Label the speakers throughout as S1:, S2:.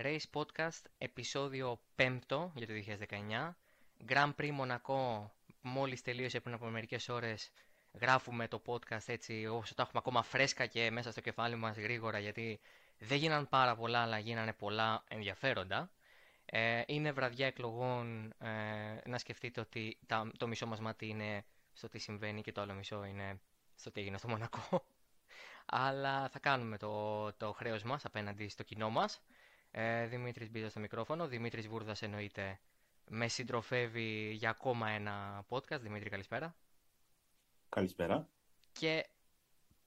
S1: Race Podcast, επεισόδιο 5 για το 2019. Grand Prix Μονακό, μόλις τελείωσε πριν από μερικές ώρες, γράφουμε το podcast έτσι όσο τα έχουμε ακόμα φρέσκα και μέσα στο κεφάλι μας γρήγορα γιατί δεν γίναν πάρα πολλά αλλά γίνανε πολλά ενδιαφέροντα. Ε, είναι βραδιά εκλογών, ε, να σκεφτείτε ότι τα, το μισό μας μάτι είναι στο τι συμβαίνει και το άλλο μισό είναι στο τι έγινε στο Μονακό. Αλλά θα κάνουμε το, το χρέος μας απέναντι στο κοινό μας. Ε, Δημήτρης Μπίζας στο μικρόφωνο, Δημήτρης Βούρδας εννοείται με συντροφεύει για ακόμα ένα podcast. Δημήτρη καλησπέρα.
S2: Καλησπέρα.
S1: Και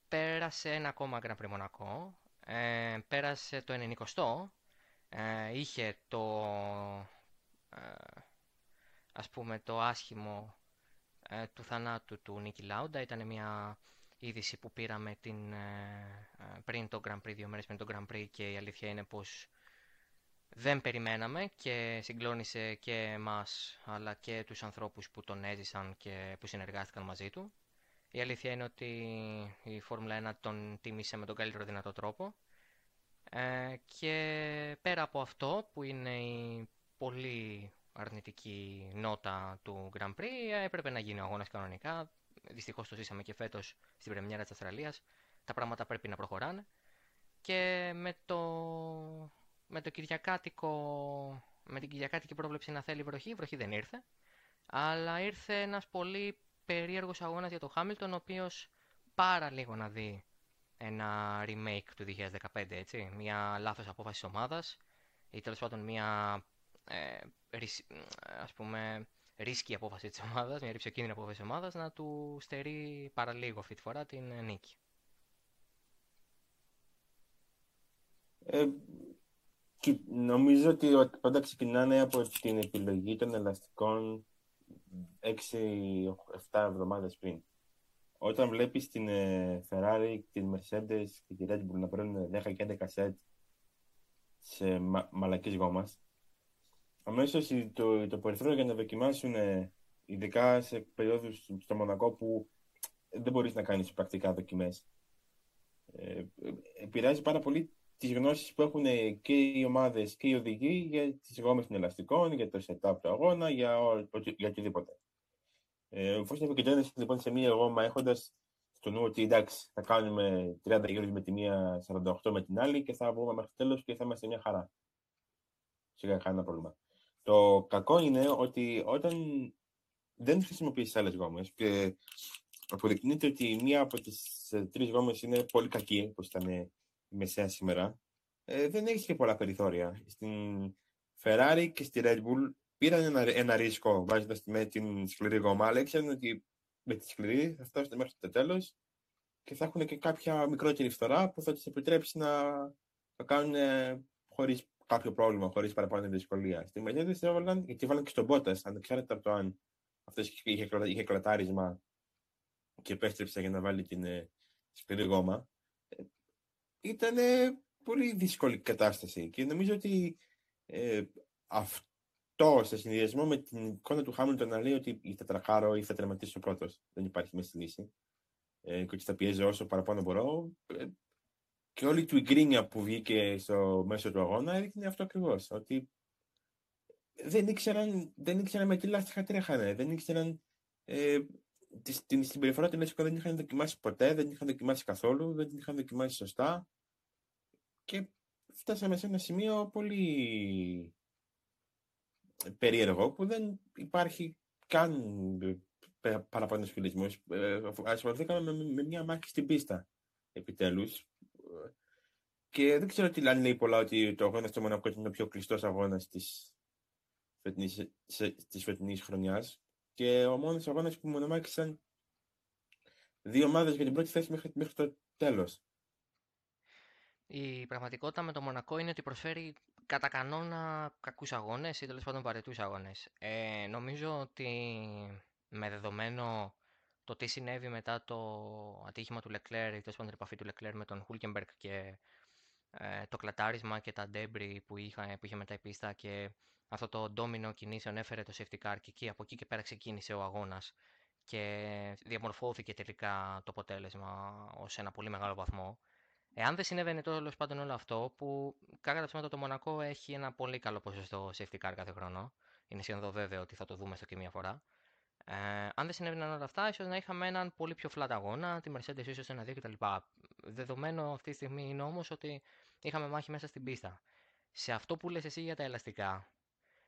S1: πέρασε ένα ακόμα Grand Prix Μονακό. Ε, πέρασε το 90 ε, είχε το ε, ας πούμε το άσχημο ε, του θανάτου του Νίκη Λάουντα ήταν μια είδηση που πήραμε την, ε, πριν το Grand Prix, δύο μέρες πριν το Grand Prix και η αλήθεια είναι πως δεν περιμέναμε και συγκλώνησε και εμάς αλλά και τους ανθρώπους που τον έζησαν και που συνεργάστηκαν μαζί του. Η αλήθεια είναι ότι η Φόρμουλα 1 τον τίμησε με τον καλύτερο δυνατό τρόπο ε, και πέρα από αυτό που είναι η πολύ αρνητική νότα του Grand Prix έπρεπε να γίνει ο αγώνας κανονικά. Δυστυχώς το ζήσαμε και φέτος στην πρεμιέρα της Αυστραλίας. Τα πράγματα πρέπει να προχωράνε. Και με το, με το Κυριακάτικο, με την Κυριακάτικη πρόβλεψη να θέλει βροχή, η βροχή δεν ήρθε. Αλλά ήρθε ένας πολύ περίεργος αγώνας για το Χάμιλτον, ο οποίος πάρα λίγο να δει ένα remake του 2015, έτσι. Μια λάθος απόφαση της ομάδας ή τέλος πάντων μια ε, ας πούμε ρίσκη απόφαση της ομάδας, μια ρηψοκίνδυνη απόφαση της ομάδας να του στερεί παραλίγο αυτή τη φορά την ε, νίκη.
S2: Ε, νομίζω ότι πάντα ξεκινάνε από την επιλογή των ελαστικών 6-7 εβδομάδες πριν. Όταν βλέπεις την ε, Ferrari, την Mercedes και τη Red Bull να παίρνουν 10 και 11 σετ σε μα, μαλακής γόμας, αμέσως το, το περιθώριο για να δοκιμάσουν, ε, ειδικά σε περίοδους στο Μονακό που δεν μπορείς να κάνεις πρακτικά δοκιμές, ε, επηρεάζει πάρα πολύ τις γνώσεις που έχουν και οι ομάδες και οι οδηγοί για τις γόμες των ελαστικών, για το setup του αγώνα, για, για οτιδήποτε. Ε, Εφόσον επικεντρώνεσαι λοιπόν σε μία γόμα έχοντας στο νου ότι εντάξει, θα κάνουμε 30 γύρους με τη μία, 48 με την άλλη και θα βγούμε μέχρι τέλος και θα είμαστε μια χαρά. Σιγά κανένα πρόβλημα. Το κακό είναι ότι όταν δεν χρησιμοποιήσει άλλες γόμες και αποδεικνύεται ότι μία από τις τρεις γόμες είναι πολύ κακή, όπως ήταν η μεσαία σήμερα, ε, δεν έχει και πολλά περιθώρια. Στην Ferrari και στη Red Bull πήραν ένα, ένα ρίσκο βάζοντας με την σκληρή γόμα, αλλά ήξεραν ότι με τη σκληρή θα φτάσουν μέχρι το τέλος και θα έχουν και κάποια μικρότερη φθορά που θα τους επιτρέψει να το κάνουν χωρίς κάποιο πρόβλημα, χωρίς παραπάνω δυσκολία. Στη Mercedes έβαλαν, γιατί έβαλαν και στον Μπότα, ανεξάρτητα από το αν αυτός είχε, είχε κλατάρισμα και επέστρεψε για να βάλει την ε, σκληρή γόμα. Ε, Ήταν πολύ δύσκολη κατάσταση και νομίζω ότι ε, αυτό αυτό σε συνδυασμό με την εικόνα του Χάμιλτον να λέει ότι η τετραχάρο ή θα τερματίσει ο πρώτος. Δεν υπάρχει μέση λύση. Ε, και ότι θα πιέζει όσο παραπάνω μπορώ. Ε, και όλη του η γκρίνια που βγήκε στο μέσο του αγώνα έδειχνε αυτό ακριβώς. Ότι δεν ήξεραν, δεν ήξεραν με τι λάστιχα τρέχανε. Δεν ήξεραν. Ε, την συμπεριφορά του Λέτσικο δεν είχαν δοκιμάσει ποτέ, δεν είχαν δοκιμάσει καθόλου, δεν την είχαν δοκιμάσει σωστά. Και φτάσαμε σε ένα σημείο πολύ περίεργο που δεν υπάρχει καν παραπάνω φιλισμό. Ε, ασχοληθήκαμε με, με, μια μάχη στην πίστα επιτέλους. Και δεν ξέρω τι λένε πολλά ότι το αγώνας στο Μονακό είναι ο πιο κλειστός αγώνας της φετινής χρονιάς. Και ο μόνος αγώνας που μονομάχησαν δύο ομάδες για την πρώτη θέση μέχρι, μέχρι το τέλος.
S1: Η πραγματικότητα με το Μονακό είναι ότι προσφέρει κατά κανόνα κακούς αγώνες ή τέλος πάντων βαρετούς αγώνες. Ε, νομίζω ότι με δεδομένο το τι συνέβη μετά το ατύχημα του Λεκλέρ ή τέλος πάντων την επαφή του Λεκλέρ με τον Χούλκεμπεργκ και ε, το κλατάρισμα και τα debris που, είχα, που είχε μετά η πίστα και αυτό το ντόμινο κινήσεων έφερε το safety car και εκεί, από εκεί και πέρα ξεκίνησε ο αγώνας και διαμορφώθηκε τελικά το αποτέλεσμα ως ένα πολύ μεγάλο βαθμό. Εάν δεν συνέβαινε τέλος πάντων όλο αυτό, που κατά ψέματα το Μονακό έχει ένα πολύ καλό ποσοστό safety car κάθε χρόνο, είναι σχεδόν βέβαιο ότι θα το δούμε στο και μία φορά. Ε, αν δεν συνέβαιναν όλα αυτά, ίσως να είχαμε έναν πολύ πιο flat αγώνα, τη Mercedes ίσως ένα-δύο κτλ. Δεδομένο αυτή τη στιγμή είναι όμως ότι είχαμε μάχη μέσα στην πίστα. Σε αυτό που λες εσύ για τα ελαστικά,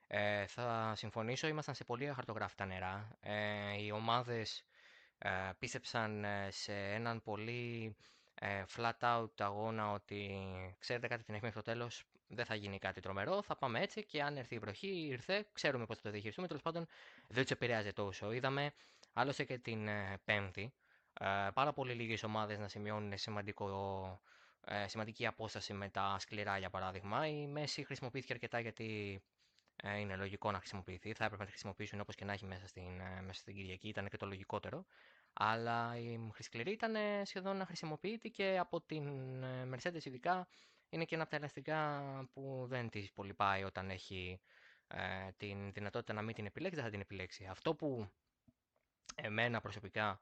S1: ε, θα συμφωνήσω, ήμασταν σε πολύ αχαρτογράφητα νερά. Ε, οι ομάδες ε, πίστεψαν ε, σε έναν πολύ ε, flat out αγώνα ότι ξέρετε κάτι την έχει μέχρι το τέλος, δεν θα γίνει κάτι τρομερό, θα πάμε έτσι και αν έρθει η βροχή, ήρθε, ξέρουμε πώς θα το διαχειριστούμε, τέλος πάντων δεν τους επηρεάζει τόσο. Είδαμε άλλωστε και την ε, Πέμπτη, ε, πάρα πολύ λίγες ομάδες να σημειώνουν σημαντικό, ε, σημαντική απόσταση με τα σκληρά για παράδειγμα. Η Μέση χρησιμοποιήθηκε αρκετά γιατί ε, είναι λογικό να χρησιμοποιηθεί. Θα έπρεπε να τη χρησιμοποιήσουν όπως και να έχει μέσα στην, ε, μέσα στην Κυριακή, ήταν και το λογικότερο. Αλλά η χρυσκληρή ήταν σχεδόν να χρησιμοποιείται και από την ε, Mercedes ειδικά είναι και ένα από τα ελαστικά που δεν τη πολύ πάει όταν έχει ε, την δυνατότητα να μην την επιλέξει, δεν θα την επιλέξει. Αυτό που εμένα προσωπικά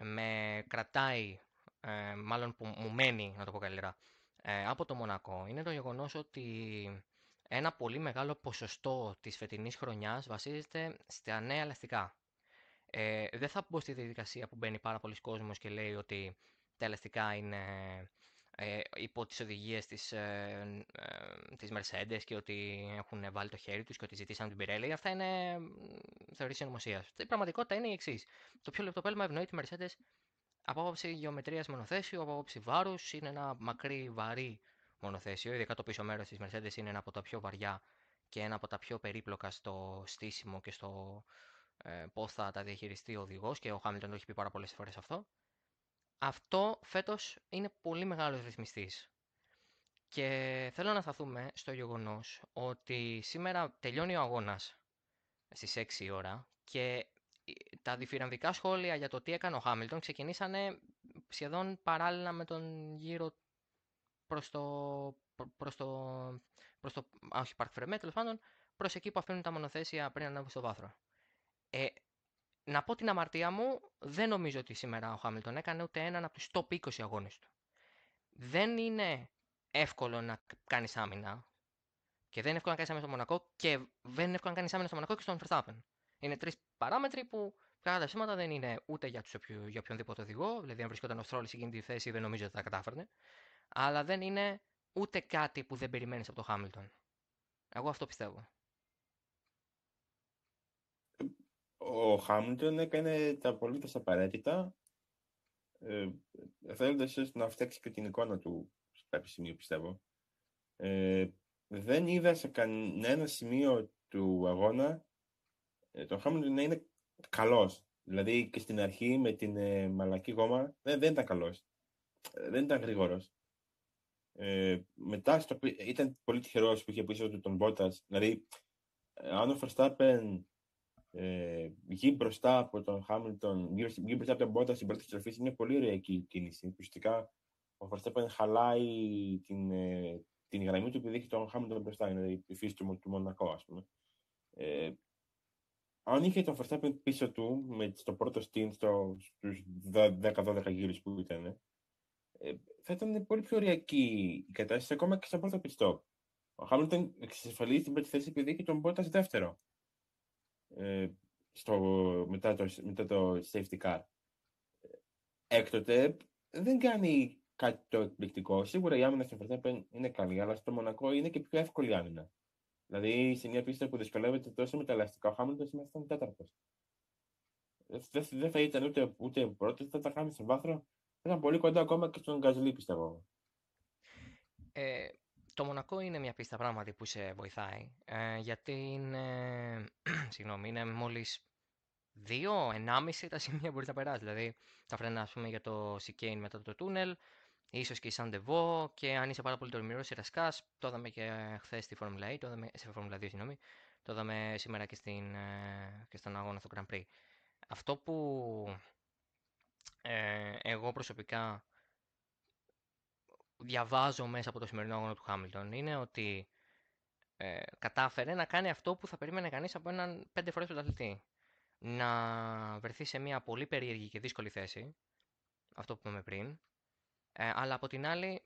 S1: με κρατάει, ε, μάλλον που μου μένει, να το πω καλύτερα, ε, από το Μονακό, είναι το γεγονός ότι ένα πολύ μεγάλο ποσοστό της φετινής χρονιάς βασίζεται στα νέα ελαστικά. Ε, δεν θα μπω στη διαδικασία που μπαίνει πάρα πολλοί κόσμος και λέει ότι τα ελαστικά είναι ε, υπό τις οδηγίες της, ε, ε, της Mercedes και ότι έχουν βάλει το χέρι τους και ότι ζητήσαν την Pirelli. Αυτά είναι θεωρίες συνωμοσίας. Η πραγματικότητα είναι η εξής. Το πιο λεπτό πέλμα ευνοεί τη Mercedes από άποψη γεωμετρίας μονοθέσιου, από άποψη βάρους, είναι ένα μακρύ, βαρύ μονοθέσιο. Ειδικά το πίσω μέρος της Mercedes είναι ένα από τα πιο βαριά και ένα από τα πιο περίπλοκα στο στήσιμο και στο ε, πώς θα τα διαχειριστεί ο οδηγός και ο Χάμιλτον το έχει πει πάρα πολλές φορές αυτό. Αυτό φέτος είναι πολύ μεγάλος ρυθμιστής. Και θέλω να σταθούμε στο γεγονός ότι σήμερα τελειώνει ο αγώνας στις 6 η ώρα και τα διφυραμβικά σχόλια για το τι έκανε ο Χάμιλτον ξεκινήσανε σχεδόν παράλληλα με τον γύρο προς το, προς το, προς το, όχι Park Fermé, τέλος πάντων, προς εκεί που αφήνουν τα μονοθέσια πριν ανέβουν στο βάθρο. Ε, να πω την αμαρτία μου, δεν νομίζω ότι σήμερα ο Χάμιλτον έκανε ούτε έναν από τους top 20 αγώνες του. Δεν είναι εύκολο να κάνεις άμυνα και δεν είναι εύκολο να κάνεις άμυνα στο Μονακό και δεν είναι εύκολο να κάνεις άμυνα στο Μονακό και στον Verstappen. Είναι τρεις παράμετροι που κατά τα ψέματα δεν είναι ούτε για, τους, για οποιονδήποτε οδηγό. Δηλαδή, αν βρισκόταν ο Στρόλη σε εκείνη τη θέση, δεν νομίζω ότι θα κατάφερνε αλλά δεν είναι ούτε κάτι που δεν περιμένεις από το Χάμιλτον. Εγώ αυτό πιστεύω.
S2: Ο Χάμιλτον έκανε τα απολύτως απαραίτητα ε, θέλοντας να φτιάξει και την εικόνα του σε κάποιο σημείο πιστεύω. Ε, δεν είδα σε κανένα σημείο του αγώνα ε, τον Χάμιλτον να είναι καλός. Δηλαδή και στην αρχή με την ε, μαλακή γόμα δεν, δεν ήταν καλός. Ε, δεν ήταν γρήγορος. Ε, μετά στο, ήταν πολύ τυχερός που είχε πίσω του τον Μπότα. Δηλαδή, αν ο Verstappen ε, βγει μπροστά από τον Χάμιλτον, βγει μπροστά από τον Μπότα στην πρώτη στροφή, είναι πολύ ωραία κίνηση. Ουσιαστικά ο Verstappen χαλάει την, ε, την γραμμή του επειδή έχει τον Χάμιλτον μπροστά, δηλαδή η φύση του, του Μονακό, ας πούμε. Ε, αν είχε τον Verstappen πίσω του, με, στο πρώτο στυλ, στο, στους 10-12 γύρους που ήταν, ε, θα ήταν πολύ πιο ωριακή η κατάσταση ακόμα και στο πρώτο πιστό. Ο Χάμιλτον εξασφαλίζει την πρώτη θέση επειδή έχει τον Μπότα δεύτερο. Ε, στο, μετά, το, μετά το safety car. Έκτοτε δεν κάνει κάτι το εκπληκτικό. Σίγουρα η άμυνα στο Verstappen είναι καλή, αλλά στο Μονακό είναι και πιο εύκολη άμυνα. Δηλαδή σε μια πίστα που δυσκολεύεται τόσο με τα ελαστικά, ο Χάμιλτον σήμερα ήταν τέταρτος. Δεν θα ήταν ούτε, ούτε πρώτος, θα τα κάνει στο βάθρο ήταν πολύ κοντά ακόμα και στον Γκαζλί, πιστεύω.
S1: Ε, το Μονακό είναι μια πίστα πράγματι που σε βοηθάει. Ε, γιατί είναι, συγγνώμη, είναι μόλις δύο, ενάμιση τα σημεία που μπορείς να περάσεις. Δηλαδή, τα φρένα, ας πούμε, για το Σικέιν μετά το τούνελ, ίσως και η Σαντεβό και αν είσαι πάρα πολύ τολμηρός, η Ρασκάς. Το είδαμε και χθες στη Φόρμουλα 1, το είδαμε, σε Φόρμουλα 2, συγγνώμη. Το είδαμε σήμερα και, στην, ε, και στον αγώνα στο Grand Prix. Αυτό που ε, εγώ προσωπικά διαβάζω μέσα από το σημερινό αγώνα του Χάμιλτον είναι ότι ε, κατάφερε να κάνει αυτό που θα περίμενε κανείς από έναν πέντε φορές πρωταθλητή. Να βρεθεί σε μια πολύ περίεργη και δύσκολη θέση, αυτό που είπαμε πριν, Ε, αλλά από την άλλη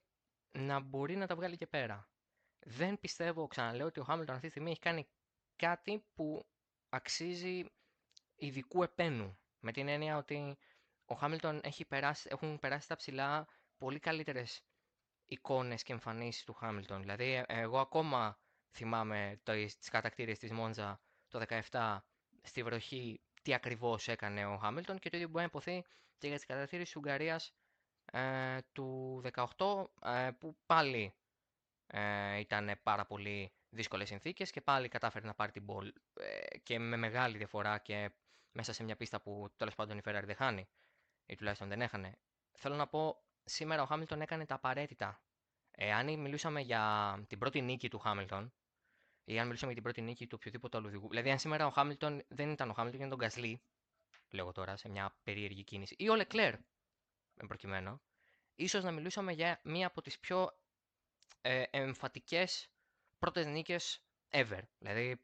S1: να μπορεί να τα βγάλει και πέρα. Δεν πιστεύω, ξαναλέω, ότι ο Χάμιλτον αυτή τη στιγμή έχει κάνει κάτι που αξίζει ειδικού επένου. Με την έννοια ότι ο Χάμιλτον έχει περάσει, έχουν περάσει τα ψηλά πολύ καλύτερες εικόνες και εμφανίσεις του Χάμιλτον. Δηλαδή, ε, εγώ ακόμα θυμάμαι τις κατακτήρε της Μόντζα το 17 στη βροχή τι ακριβώς έκανε ο Χάμιλτον και το ίδιο μπορεί να υποθεί και για τις κατακτήρε της Ουγγαρίας ε, του 18 ε, που πάλι ε, ήταν πάρα πολύ δύσκολες συνθήκες και πάλι κατάφερε να πάρει την μπολ ε, και με μεγάλη διαφορά και μέσα σε μια πίστα που τέλος πάντων η Ferrari δεν χάνει ή τουλάχιστον δεν έχανε. Θέλω να πω, σήμερα ο Χάμιλτον έκανε τα απαραίτητα. Εάν μιλούσαμε για την πρώτη νίκη του Χάμιλτον ή αν μιλούσαμε για την πρώτη νίκη του οποιοδήποτε άλλου οδηγού, δηλαδή αν σήμερα ο Χάμιλτον δεν ήταν ο Χάμιλτον, ήταν τον Γκασλί, λέγω τώρα σε μια περίεργη κίνηση, ή ο Λεκλέρ, προκειμένου, ίσως να μιλούσαμε για μία από τις πιο ε, εμφατικές πρώτες νίκες ever. Δηλαδή,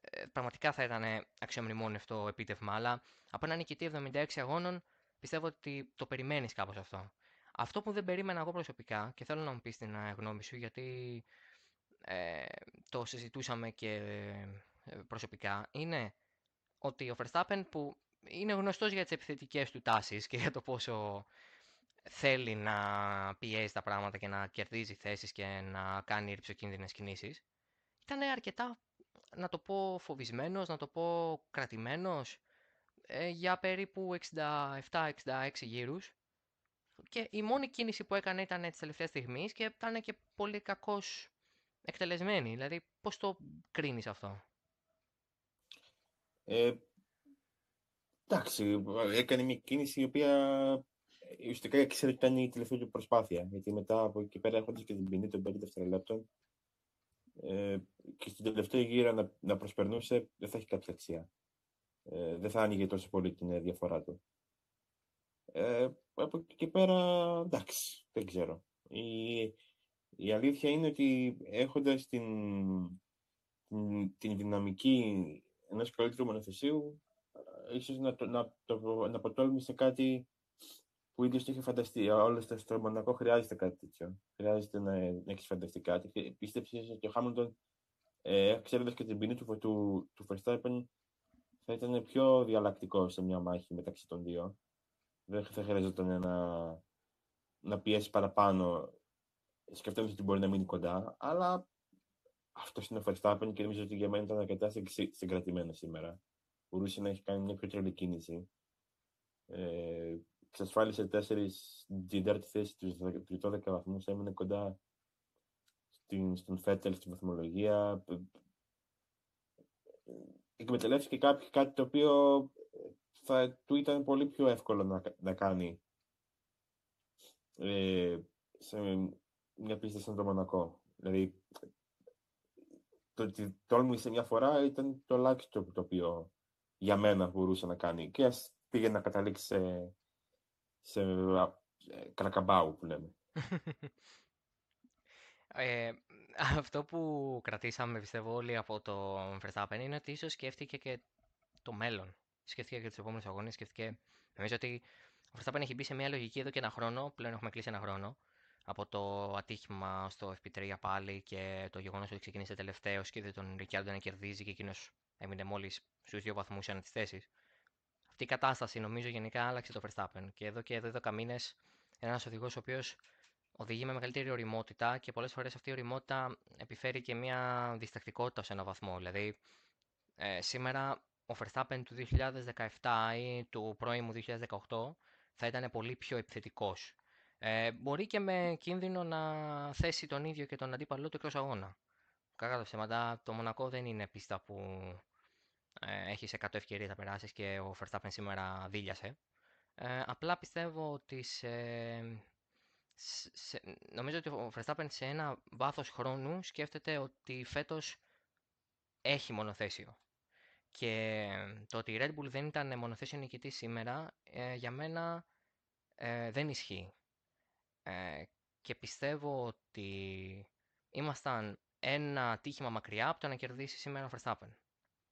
S1: ε, πραγματικά θα ήταν αξιομνημόνευτο επίτευγμα, αλλά από ένα νικητή 76 αγώνων πιστεύω ότι το περιμένεις κάπως αυτό. Αυτό που δεν περίμενα εγώ προσωπικά, και θέλω να μου πεις την ε, γνώμη σου, γιατί ε, το συζητούσαμε και ε, προσωπικά, είναι ότι ο Verstappen που είναι γνωστός για τις επιθετικές του τάσεις και για το πόσο θέλει να πιέζει τα πράγματα και να κερδίζει θέσεις και να κάνει ρηψοκίνδυνες κινήσεις, ήταν αρκετά, να το πω, φοβισμένος, να το πω κρατημένος, ε, για περίπου 67-66 γύρους. Και η μόνη κίνηση που έκανε ήταν τη τελευταία στιγμής και ήταν και πολύ κακός εκτελεσμένη. Δηλαδή, πώς το κρίνεις αυτό;
S2: Ε, εντάξει, έκανε μια κίνηση η οποία ουσιαστικά ήξερε ότι ήταν η τελευταία του προσπάθεια. Γιατί μετά από εκεί πέρα έχοντας και την ποινή των 5 δευτερολέπτων ε, και στην τελευταία γύρα να, να προσπερνούσε, δεν θα έχει κάποια αξία. Ε, δεν θα άνοιγε τόσο πολύ την διαφορά του. Ε, από εκεί και πέρα, εντάξει, δεν ξέρω. Η, η αλήθεια είναι ότι έχοντας την, την, την δυναμική ενός καλύτερου μονοθεσίου, ίσως να, να, να, να αποτόλμησε κάτι που ίδιος το είχε φανταστεί. Όλο το στο Μονακό χρειάζεται κάτι τέτοιο. Χρειάζεται να, να έχεις φανταστεί κάτι. Πίστεψες ότι ο Χάμιλτον, ε, ξέροντας και την ποινή του, του, του Verstappen, θα ήταν πιο διαλλακτικό σε μια μάχη μεταξύ των δύο. Δεν θα χρειαζόταν να, να πιέσει παραπάνω, σκεφτόμενος ότι μπορεί να μείνει κοντά. Αλλά αυτός είναι ο Verstappen και νομίζω ότι για μένα ήταν αρκετά συγκρατημένο σήμερα. Μπορούσε να έχει κάνει μια πιο τρελή κίνηση. Ε, εξασφάλισε τέσσερις την τέταρτη θέση τους 12 βαθμούς, έμεινε κοντά στην, στον Φέτελ στη βαθμολογία. Εκμεταλλεύτηκε κάτι, κάτι το οποίο θα του ήταν πολύ πιο εύκολο να, να κάνει ε, σε μια πίστα σαν το Μονακό. Δηλαδή, το ότι τόλμησε μια φορά ήταν το ελάχιστο το οποίο για μένα μπορούσε να κάνει. Και ας πήγε να καταλήξει σε σε ε, κρακαμπάου που λέμε.
S1: Ε, αυτό που κρατήσαμε πιστεύω όλοι από το Verstappen είναι ότι ίσως σκέφτηκε και το μέλλον. Σκέφτηκε και τους επόμενους αγώνες. Σκέφτηκε. Νομίζω ότι ο Verstappen έχει μπει σε μια λογική εδώ και ένα χρόνο. Πλέον έχουμε κλείσει ένα χρόνο. Από το ατύχημα στο FP3 πάλι και το γεγονός ότι ξεκίνησε τελευταίο και είδε τον Ρικιάρντο να κερδίζει και εκείνος έμεινε μόλις στους δύο βαθμούς ανά τι θέσει αυτή η κατάσταση νομίζω γενικά άλλαξε το Verstappen. Και εδώ και εδώ 12 μήνες ένας οδηγός ο οποίος οδηγεί με μεγαλύτερη οριμότητα και πολλές φορές αυτή η οριμότητα επιφέρει και μια διστακτικότητα σε ένα βαθμό. Δηλαδή, ε, σήμερα ο Verstappen του 2017 ή του πρώιμου 2018 θα ήταν πολύ πιο επιθετικός. Ε, μπορεί και με κίνδυνο να θέσει τον ίδιο και τον αντίπαλό του εκτός αγώνα. Κακά τα ψέματα, το Μονακό δεν είναι πίστα που ε, έχεις 100 ευκαιρίες να περάσεις και ο Verstappen σήμερα δίλιασε. Ε, απλά πιστεύω ότι σε, σε, νομίζω ότι ο Verstappen σε ένα βάθος χρόνου σκέφτεται ότι φέτος έχει μονοθέσιο. Και το ότι η Red Bull δεν ήταν μονοθέσιο νικητή σήμερα ε, για μένα ε, δεν ισχύει. Ε, και πιστεύω ότι ήμασταν ένα τύχημα μακριά από το να κερδίσει σήμερα ο Verstappen.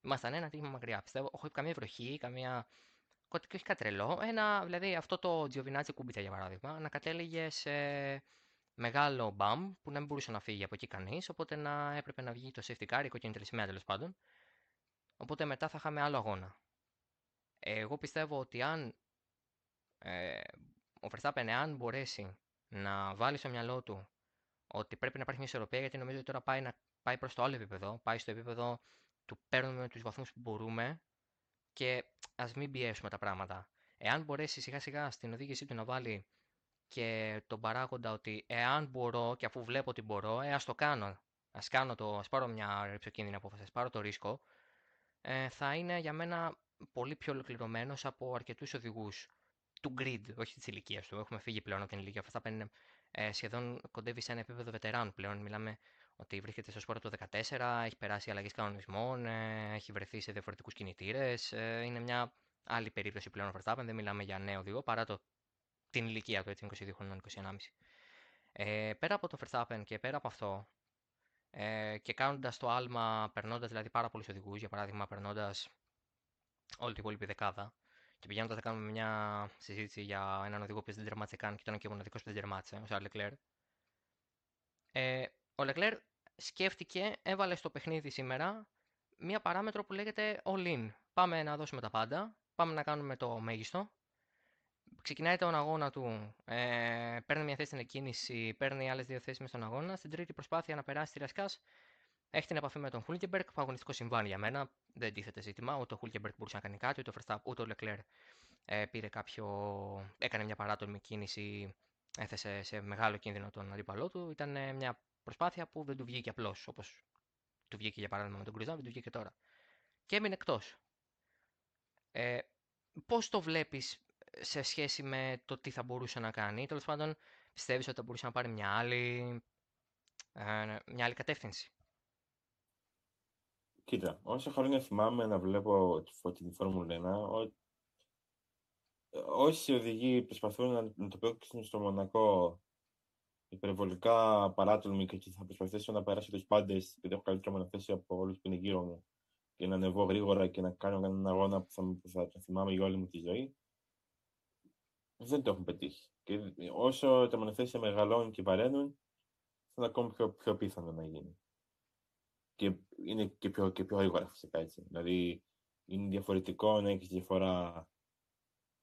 S1: Ήμασταν ένα τύχημα μακριά. Πιστεύω, όχι καμία βροχή, καμία και όχι κάτι τρελό. Ένα, δηλαδή αυτό το Giovinazzi Κουμπίτσα για παράδειγμα, να κατέληγε σε μεγάλο μπαμ που να μην μπορούσε να φύγει από εκεί κανείς, οπότε να έπρεπε να βγει το safety car, η κόκκινη τελεσμία τέλος πάντων. Οπότε μετά θα είχαμε άλλο αγώνα. Εγώ πιστεύω ότι αν ε, ο Verstappen, αν μπορέσει να βάλει στο μυαλό του ότι πρέπει να υπάρχει μια ισορροπία, γιατί νομίζω ότι τώρα πάει, να, πάει προς το άλλο επίπεδο, πάει στο επίπεδο του παίρνουμε τους βαθμούς που μπορούμε και ας μην πιέσουμε τα πράγματα. Εάν μπορέσει σιγά σιγά στην οδήγησή του να βάλει και τον παράγοντα ότι εάν μπορώ και αφού βλέπω ότι μπορώ, ε, ας το κάνω. Ας, κάνω το, ας πάρω μια ρεψοκίνδυνη απόφαση, ας πάρω το ρίσκο. Ε, θα είναι για μένα πολύ πιο ολοκληρωμένος από αρκετούς οδηγούς του grid, όχι της ηλικίας του. Έχουμε φύγει πλέον από την ηλικία. Αυτά είναι ε, σχεδόν κοντεύει σε ένα επίπεδο βετεράνου πλέον. Μιλάμε ότι βρίσκεται στο σπόρο του 14, έχει περάσει αλλαγές κανονισμών, ε, έχει βρεθεί σε διαφορετικούς κινητήρες. Ε, είναι μια άλλη περίπτωση πλέον ο Verstappen. Δεν μιλάμε για νέο οδηγό παρά το την ηλικία του, έτσι, 22 χρονών, 21,5. Ε, πέρα από το Verstappen και πέρα από αυτό, ε, και κάνοντας το άλμα, περνώντας δηλαδή πάρα πολλούς οδηγούς, για παράδειγμα, περνώντας όλη την υπόλοιπη δεκάδα, και πηγαίνοντας να κάνουμε μια συζήτηση για έναν οδηγό που δεν τερμάτισε καν και ήταν και ο μοναδικός που δεν τερμάτισε, ο Σαρλ Λεκλέρ. Ε, ο Λεκλέρ σκέφτηκε, έβαλε στο παιχνίδι σήμερα μία παράμετρο που λέγεται all in. Πάμε να δώσουμε τα πάντα, πάμε να κάνουμε το μέγιστο ξεκινάει τον αγώνα του, ε, παίρνει μια θέση στην εκκίνηση, παίρνει άλλες δύο θέσεις μέσα στον αγώνα. Στην τρίτη προσπάθεια να περάσει τη Ρασκάς, έχει την επαφή με τον Χούλκεμπεργκ, που αγωνιστικό συμβάν για μένα. Δεν τίθεται ζήτημα. Ούτε ο Χούλκεμπεργκ μπορούσε να κάνει κάτι, ούτε ο Φερστάπ, ούτε ο Λεκλέρ ε, πήρε κάποιο. έκανε μια παράτολμη κίνηση, έθεσε σε μεγάλο κίνδυνο τον αντίπαλό του. Ήταν μια προσπάθεια που δεν του βγήκε απλώς, όπως του βγήκε για παράδειγμα με τον Κρουζάν, δεν του βγήκε τώρα. Και έμεινε εκτός. Ε, Πώς το βλέπεις σε σχέση με το τι θα μπορούσε να κάνει; Τέλος πάντων, πιστεύεις ότι θα μπορούσε να πάρει μια άλλη, ε, μια άλλη κατεύθυνση;
S2: Κοίτα, όσα χρόνια θυμάμαι να βλέπω τη Φόρμουλα 1, όσοι οδηγοί προσπαθούν να, το παίξουν στο Μονακό υπερβολικά παράτολμοι και θα προσπαθήσω να περάσω του πάντες, γιατί έχω καλύτερη μονοθέση από όλους που είναι γύρω μου, και να ανεβώ γρήγορα και να κάνω έναν αγώνα που θα, που θα το θυμάμαι για όλη μου τη ζωή δεν το έχουν πετύχει. Και όσο τα μονοθέσια μεγαλώνουν και βαραίνουν, θα είναι ακόμη πιο, πιο πιθανό να γίνει. Και είναι και πιο, και πιο γρήγορα φυσικά έτσι. Δηλαδή, είναι διαφορετικό να έχεις διαφορά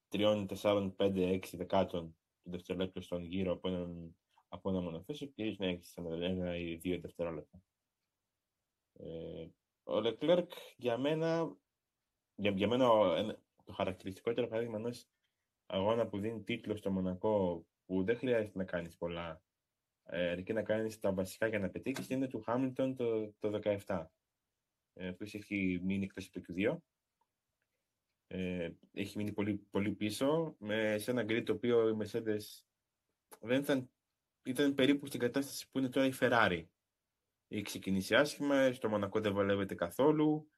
S2: 3, 4, 5, 6 δεκάτων του δευτερόλεπτου στον γύρο από, έναν, από ένα μονοθέσιο και να έχεις ένα ή δύο δευτερόλεπτα. Ε, ο Leclerc για μένα, για, για μένα το χαρακτηριστικότερο παράδειγμα ενός αγώνα που δίνει τίτλο στο Μονακό που δεν χρειάζεται να κάνεις πολλά ε, αρκεί να κάνεις τα βασικά για να πετύχεις είναι του Χάμιλτον το, το 17 ε, που έχει μείνει εκτός του Q2 ε, έχει μείνει πολύ, πολύ πίσω με, σε ένα γκριτ το οποίο οι Mercedes δεν ήταν, ήταν περίπου στην κατάσταση που είναι τώρα η Ferrari έχει ξεκινήσει άσχημα, στο Μονακό δεν βολεύεται καθόλου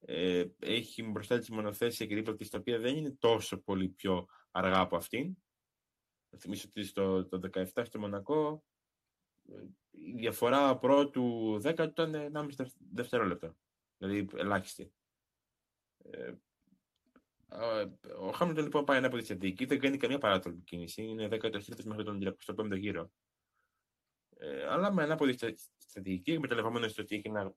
S2: ε, έχει μπροστά της μονοθέσια και δίπλα τη τα οποία δεν είναι τόσο πολύ πιο αργά από αυτήν. Θα θυμίσω ότι στο το 17 στο Μονακό η διαφορά πρώτου 10 ήταν 1,5 δευτερόλεπτο. Δηλαδή ελάχιστη. Ε, ο Χάμιλτον λοιπόν πάει ένα από τη στρατηγική, δεν κάνει καμία παράτολμη κίνηση. Είναι 13 μέχρι τον 35ο γύρο. Ε, αλλά με ένα τη στρατηγική, εκμεταλλευόμενο στο ότι έχει ένα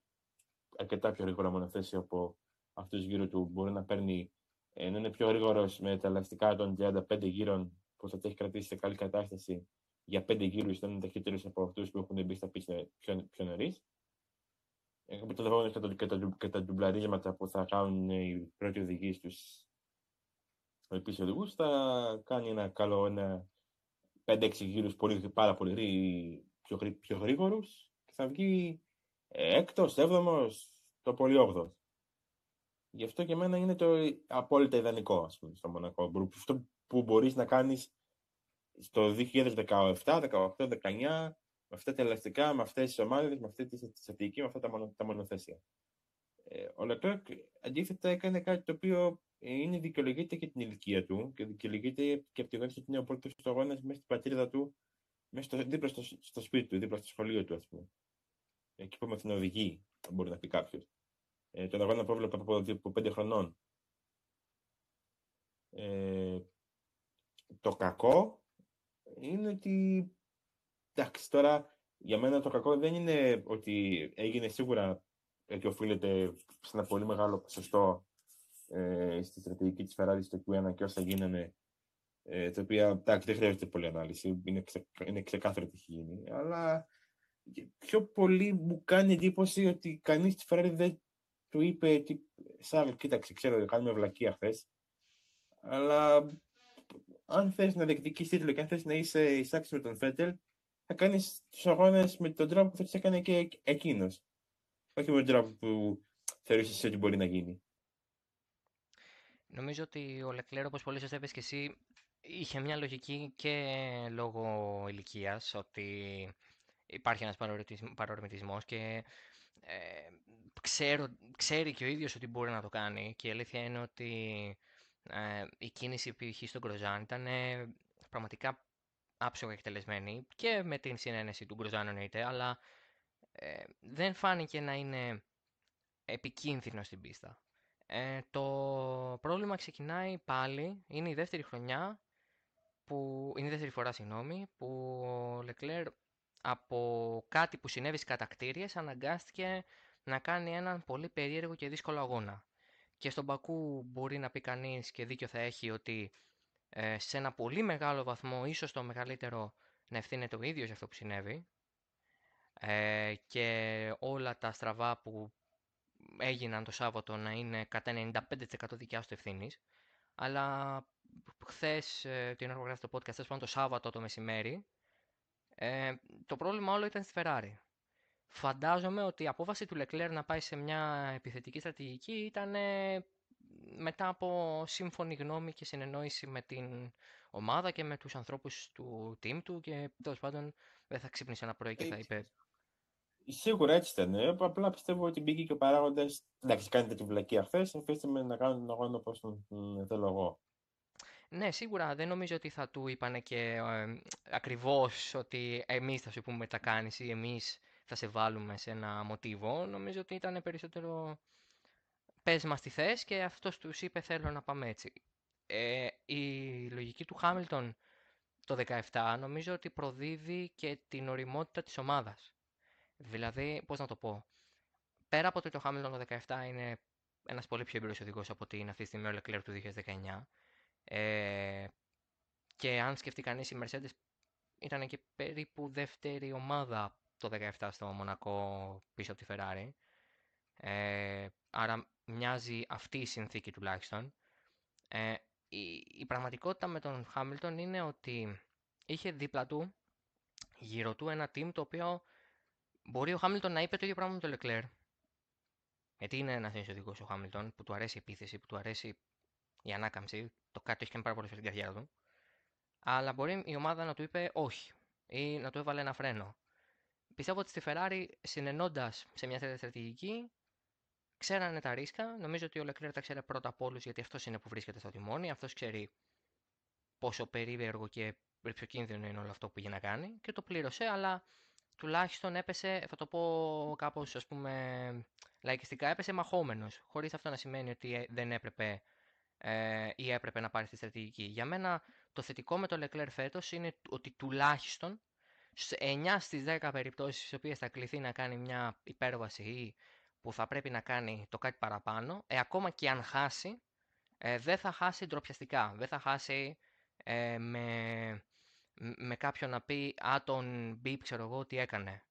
S2: αρκετά πιο γρήγορα μονοθέσιο από αυτούς γύρω του, μπορεί να παίρνει ε, να είναι πιο γρήγορος με τα ελαστικά των 35 γύρων που θα τα έχει κρατήσει σε καλή κατάσταση για 5 γύρους, να είναι ταχύτερος από αυτούς που έχουν μπει στα πίστα πιο, πιο νωρίς. Εκμεταλλευόμενος και, και, τα, και τα ντουμπλαρίσματα που θα κάνουν οι πρώτοι οδηγοί στους πίσω οδηγούς, θα κάνει ένα καλό ένα 5-6 γύρους πολύ, πάρα πολύ πιο, πιο γρήγορους και θα βγει έκτος, έβδομος, το πολύ όγδοος. Γι' αυτό και εμένα είναι το απόλυτα ιδανικό, ας πούμε, στο Μονακό. Αυτό που μπορείς να κάνεις στο 2017, 18, 19, με αυτά τα ελαστικά, με αυτές τις ομάδες, με αυτή τη στρατηγική, με αυτά τα, μονο, τα μονοθέσια. Ε, ο Λεκλέρκ αντίθετα έκανε κάτι το οποίο είναι δικαιολογείται και την ηλικία του και δικαιολογείται και από τη γνώση ότι είναι ο πρώτο αγώνα μέσα στην πατρίδα του, μέσα στο, δίπλα στο, στο σπίτι του, δίπλα στο σχολείο του, ας πούμε. Εκεί που με οδηγεί, μπορεί να πει κάποιος ε, τον αγώνα που έβλεπα από, από πέντε χρονών. Ε, το κακό είναι ότι, εντάξει, τώρα για μένα το κακό δεν είναι ότι έγινε σίγουρα και οφείλεται σε ένα πολύ μεγάλο ποσοστό ε, στη στρατηγική της Ferrari στο Q1 και όσα γίνανε, ε, τα οποία εντάξει, δεν χρειάζεται πολλή ανάλυση, είναι, ξε, είναι ξεκάθαρο τι έχει γίνει, αλλά πιο πολύ μου κάνει εντύπωση ότι κανείς στη Ferrari δεν του είπε ότι Σάρλ, κοίταξε, ξέρω ότι κάνουμε βλακία χθες, αλλά αν θες να διεκδικήσεις τίτλο και αν θες να είσαι εισάξει με τον Φέτελ, θα κάνεις τους αγώνες με τον τρόπο που θα τους έκανε και εκείνος. Όχι με τον τρόπο που θεωρείς ότι μπορεί να γίνει.
S1: Νομίζω ότι ο Λεκλέρ, όπως πολύ σωστά είπες και εσύ, είχε μια λογική και λόγω ηλικίας ότι υπάρχει ένας παρορμητισμός και ε, ξέρω, ξέρει και ο ίδιος ότι μπορεί να το κάνει και η αλήθεια είναι ότι ε, η κίνηση π.χ. στον Γκροζάν ήταν ε, πραγματικά άψογα εκτελεσμένη και με την συνένεση του Γκροζάν εννοείται, αλλά ε, δεν φάνηκε να είναι επικίνδυνο στην πίστα. Ε, το πρόβλημα ξεκινάει πάλι, είναι η δεύτερη χρονιά, που, είναι η δεύτερη φορά, συγγνώμη, που ο Λεκλέρ από κάτι που συνέβη στις κατακτήριες αναγκάστηκε να κάνει έναν πολύ περίεργο και δύσκολο αγώνα. Και στον Πακού μπορεί να πει κανείς και δίκιο θα έχει ότι ε, σε ένα πολύ μεγάλο βαθμό, ίσως το μεγαλύτερο, να ευθύνεται ο ίδιος για αυτό που συνέβη ε, και όλα τα στραβά που έγιναν το Σάββατο να είναι κατά 95% δικιά του ευθύνης. Αλλά χθες, ε, την ώρα που γράφει το podcast, πάνω το Σάββατο το μεσημέρι, ε, το πρόβλημα όλο ήταν στη Ferrari. Φαντάζομαι ότι η απόφαση του Leclerc να πάει σε μια επιθετική στρατηγική ήταν ε, μετά από σύμφωνη γνώμη και συνεννόηση με την ομάδα και με τους ανθρώπους του team του και τέλος πάντων δεν θα ξύπνησε ένα πρωί και θα είπε
S2: Σίγουρα έτσι ήταν. Ε. Απλά πιστεύω ότι μπήκε και ο παράγοντας. Εντάξει, κάνετε την βλακία χθες, αφήστε με να κάνω τον αγώνα όπως τον θέλω εγώ.
S1: Ναι, σίγουρα δεν νομίζω ότι θα του είπανε και ε, ακριβώς ότι εμείς θα σου πούμε τα κάνεις ή εμείς θα σε βάλουμε σε ένα μοτίβο. Νομίζω ότι ήταν περισσότερο πες μας τι θες και αυτός τους είπε θέλω να πάμε έτσι. Ε, η λογική του Χάμιλτον το 17 νομίζω ότι προδίδει και την οριμότητα της ομάδας. Δηλαδή, πώς να το πω, πέρα από ότι το Χάμιλτον το 17 είναι ένας πολύ πιο εμπειρός οδηγός από ότι είναι αυτή τη στιγμή ο Leclerc του 2019, ε, και αν σκεφτεί κανείς, η Mercedes ήταν και περίπου δεύτερη ομάδα το 17 στο Μονακό πίσω από τη Ferrari. Ε, άρα μοιάζει αυτή η συνθήκη τουλάχιστον. Ε, η, η πραγματικότητα με τον Χάμιλτον είναι ότι είχε δίπλα του, γύρω του, ένα team το οποίο μπορεί ο Χάμιλτον να είπε το ίδιο πράγμα με τον Leclerc. Γιατί είναι ένας οδηγό ο Χάμιλτον που του αρέσει η επίθεση, που του αρέσει η ανάκαμψη, το κάτι έχει κάνει πάρα πολύ στην καρδιά του. Αλλά μπορεί η ομάδα να του είπε όχι ή να του έβαλε ένα φρένο. Πιστεύω ότι στη Ferrari, συνενώντας σε μια τέτοια στρατηγική, ξέρανε τα ρίσκα. Νομίζω ότι ο Leclerc τα ξέρει πρώτα από όλους, γιατί αυτός είναι που βρίσκεται στο τιμόνι. Αυτός ξέρει πόσο περίεργο και κίνδυνο είναι όλο αυτό που πήγε να κάνει και το πλήρωσε, αλλά τουλάχιστον έπεσε, θα το πω κάπως ας πούμε λαϊκιστικά, έπεσε μαχόμενος. Χωρίς αυτό να σημαίνει ότι δεν έπρεπε ε, ή έπρεπε να πάρει τη στρατηγική. Για μένα το θετικό με το Leclerc φέτος είναι ότι τουλάχιστον σε 9 στις 10 περιπτώσεις στις οποίες θα κληθεί να κάνει μια υπέρβαση ή που θα πρέπει να κάνει το κάτι παραπάνω, ε, ακόμα και αν χάσει, ε, δεν θα χάσει ντροπιαστικά. Δεν θα χάσει ε, με, με κάποιον να πει «Α, τον μπιπ, ξέρω εγώ, τι έκανε».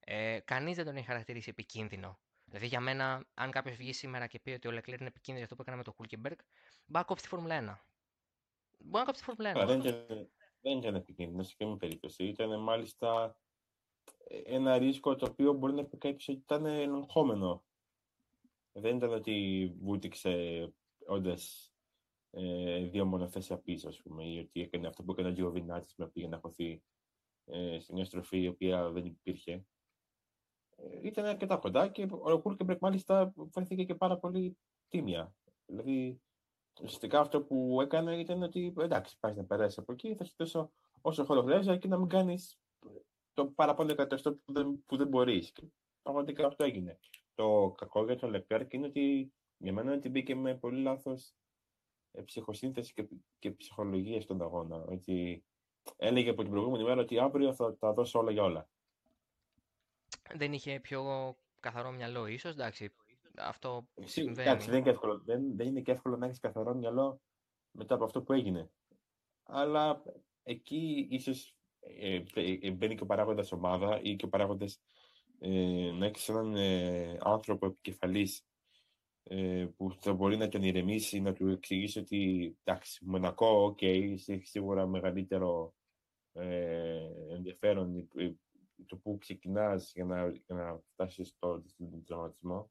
S1: Ε, κανείς δεν τον έχει χαρακτηρίσει επικίνδυνο. Δηλαδή για μένα, αν κάποιος βγει σήμερα και πει ότι ο Λεκλέρ είναι επικίνδυνος για αυτό που έκανε με το Χούλκεμπεργκ, μπορεί να κόψεις τη Φόρμουλα 1. Μπορεί να κόψεις τη Φόρμουλα 1.
S2: Δεν ήταν, δεν ήταν επικίνδυνο σε καμία περίπτωση. Ήταν μάλιστα ένα ρίσκο το οποίο μπορεί να πει κάποιος ότι ήταν ελεγχόμενο. Δεν ήταν ότι βούτυξε όντας ε, δύο μονοθέσια πίσω, ας πούμε, ή ότι έκανε αυτό που έκανε ο Τζιοβινάτη που πήγε να χωθεί ε, σε μια στροφή η οποία δεν υπήρχε ήταν αρκετά κοντά και ο Χούλκεμπρεκ μάλιστα φαίνεται και πάρα πολύ τίμια. Δηλαδή, ουσιαστικά αυτό που έκανε ήταν ότι εντάξει, πάει να περάσεις από εκεί, θα σου δώσω όσο χώρο χρειάζεται και να μην κάνεις το παραπάνω εκατοστό που δεν, που δεν μπορείς. Και πραγματικά αυτό έγινε. Το κακό για τον Λεκέρκ είναι ότι για μένα ότι μπήκε με πολύ λάθος ε, ψυχοσύνθεση και, και ψυχολογία στον αγώνα. Ότι έλεγε από την προηγούμενη μέρα ότι αύριο θα τα δώσω όλα για όλα.
S1: Δεν είχε πιο καθαρό μυαλό, ίσως. Εντάξει, αυτό συμβαίνει.
S2: Εντάξει, δεν είναι, και εύκολο, δεν, δεν είναι και εύκολο να έχεις καθαρό μυαλό μετά από αυτό που έγινε. Αλλά εκεί ίσως ε, ε, μπαίνει και ο παράγοντας ομάδα ή και ο παράγοντας ε, να έχεις έναν ε, άνθρωπο επικεφαλής ε, που θα μπορεί να τον ηρεμήσει, να του εξηγήσει ότι εντάξει, Μονακό, OK, okay, έχει σίγουρα μεγαλύτερο ε, ενδιαφέρον το που ξεκινάς για να, για να φτάσεις στο τερματισμό.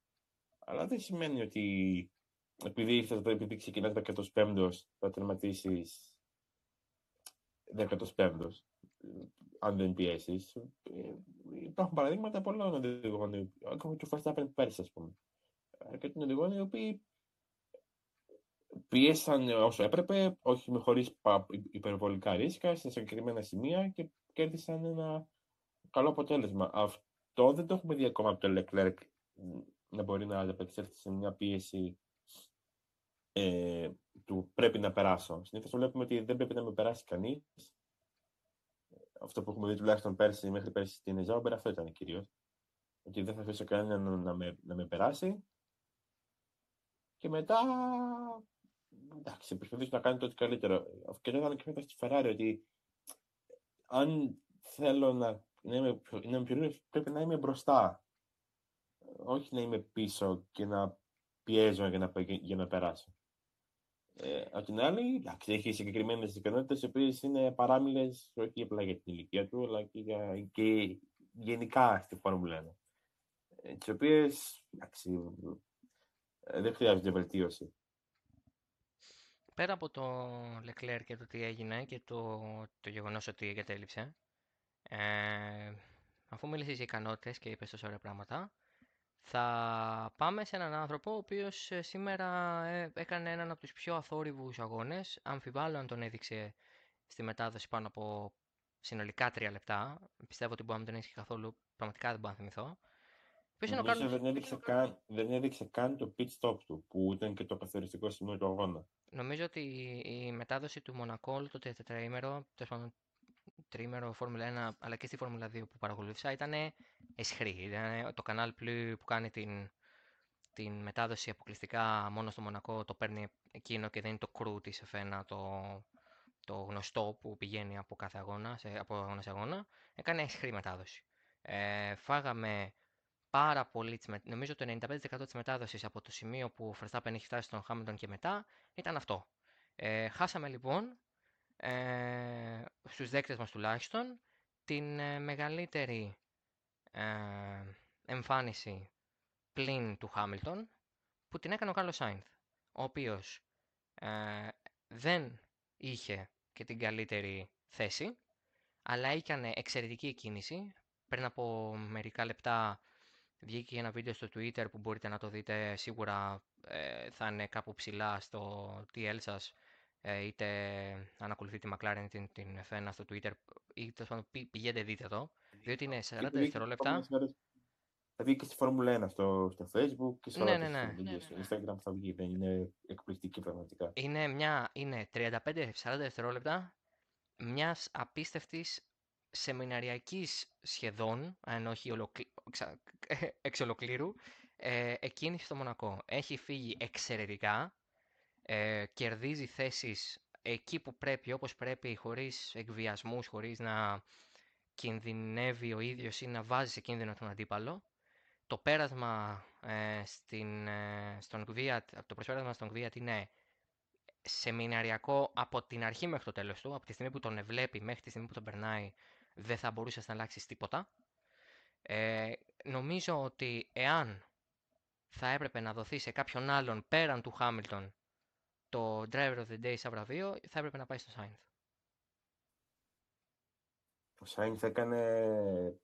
S2: Αλλά δεν σημαίνει ότι επειδή, ήρθες, επειδή ξεκινάς 15ο θα τερματίσεις 15ο αν δεν πιέσεις. Ε, υπάρχουν παραδείγματα πολλών οδηγών, ακόμα και ο Verstappen πέρσι, ας πούμε. Αρκετοί οδηγών οι οποίοι πίεσαν όσο έπρεπε, όχι με χωρίς υπερβολικά ρίσκα, σε συγκεκριμένα σημεία και κέρδισαν ένα καλό αποτέλεσμα. Αυτό δεν το έχουμε δει ακόμα από το Leclerc να μπορεί να ανταπεξέλθει σε μια πίεση ε, του πρέπει να περάσω. Συνήθως βλέπουμε ότι δεν πρέπει να με περάσει κανείς. Αυτό που έχουμε δει τουλάχιστον πέρσι μέχρι πέρσι στην Ζάουμπερ, αυτό ήταν κυρίως. Ότι δεν θα αφήσω κανέναν να με, να με περάσει. Και μετά. Εντάξει, προσπαθήσω να κάνει το ό,τι καλύτερο. Και το ήταν και μετά στη Ferrari ότι αν θέλω να, να είμαι, να είμαι πρέπει να είμαι μπροστά όχι να είμαι πίσω και να πιέζω για να, για να περάσω. Ε, απ' την άλλη, εντάξει, έχει συγκεκριμένες ικανότητες οι οποίες είναι παράμιλε όχι απλά για την ηλικία του, αλλά και, για, και γενικά στη Φόρμουλα 1. Ε, τις οποίες ε, δεν χρειάζονται βελτίωση.
S1: Πέρα από το Leclerc και το τι έγινε και το, το γεγονός ότι εγκατέλειψε, ε, αφού μίλησες για ικανότητες και είπες τόσα ωραία πράγματα, θα πάμε σε έναν άνθρωπο ο οποίος ε, σήμερα ε, έκανε έναν από τους πιο αθόρυβους αγώνες. Αμφιβάλλω αν τον έδειξε στη μετάδοση πάνω από συνολικά τρία λεπτά. Πιστεύω ότι μπορεί να μην τον έδειξε καθόλου. Πραγματικά δεν μπορώ να θυμηθώ.
S2: Νομίζω δεν, έδειξε καν, δεν έδειξε καν το pit stop του, που ήταν και το καθοριστικό σημείο του αγώνα.
S1: Νομίζω ότι η μετάδοση του Μονακόλ το τετραήμερο, τέλος τρίμερο Φόρμουλα 1 αλλά και στη Φόρμουλα 2 που παρακολούθησα ήταν εσχρή. Ήταν το κανάλι που κάνει την, την μετάδοση αποκλειστικά μόνο στο Μονακό το παίρνει εκείνο και δεν είναι το κρού της F1 το, το γνωστό που πηγαίνει από κάθε αγώνα, σε, από αγώνας σε αγώνα. Έκανε εσχρή μετάδοση. Ε, φάγαμε πάρα πολύ, νομίζω το 95% της μετάδοσης από το σημείο που ο Verstappen έχει φτάσει στον Χάμιλτον και μετά ήταν αυτό. Ε, χάσαμε λοιπόν ε, στους δέκτες μας τουλάχιστον, την ε, μεγαλύτερη ε, εμφάνιση πλην του Χάμιλτον, που την έκανε ο Κάρλος Σάινθ, ο οποίος ε, δεν είχε και την καλύτερη θέση, αλλά έκανε εξαιρετική κίνηση. Πριν από μερικά λεπτά βγήκε ένα βίντεο στο Twitter που μπορείτε να το δείτε, σίγουρα θα είναι κάπου ψηλά στο TL σας, ε, είτε αν ακολουθείτε τη McLaren την, την F1 στο Twitter ή τέλο πάντων πηγαίνετε δείτε το, διότι είναι 40 δευτερόλεπτα.
S2: Θα βγει και στη Φόρμουλα 1 στο, στο Facebook και σε
S1: ναι, ναι, ναι.
S2: ναι, ναι. στο Instagram θα βγει. Είναι εκπληκτική πραγματικά.
S1: Είναι, μια, είναι 35-40 δευτερόλεπτα μια απίστευτη σεμιναριακή σχεδόν, αν όχι ολοκλη... εξ ολοκλήρου, ε, εκκίνηση στο Μονακό. Έχει φύγει εξαιρετικά ε, κερδίζει θέσεις εκεί που πρέπει, όπως πρέπει, χωρίς εκβιασμούς, χωρίς να κινδυνεύει ο ίδιος ή να βάζει σε κίνδυνο τον αντίπαλο. Το πέρασμα ε, στην, ε, στον Gviat, το προσπέρασμα στον Gviat είναι σεμιναριακό από την αρχή μέχρι το τέλος του, από τη στιγμή που τον βλέπει μέχρι τη στιγμή που τον περνάει, δεν θα μπορούσες να αλλάξεις τίποτα. Ε, νομίζω ότι εάν θα έπρεπε να δοθεί σε κάποιον άλλον πέραν του Χάμιλτον το Driver of the Day σαν βραβείο θα έπρεπε να πάει στο Sainz.
S2: Ο Sainz έκανε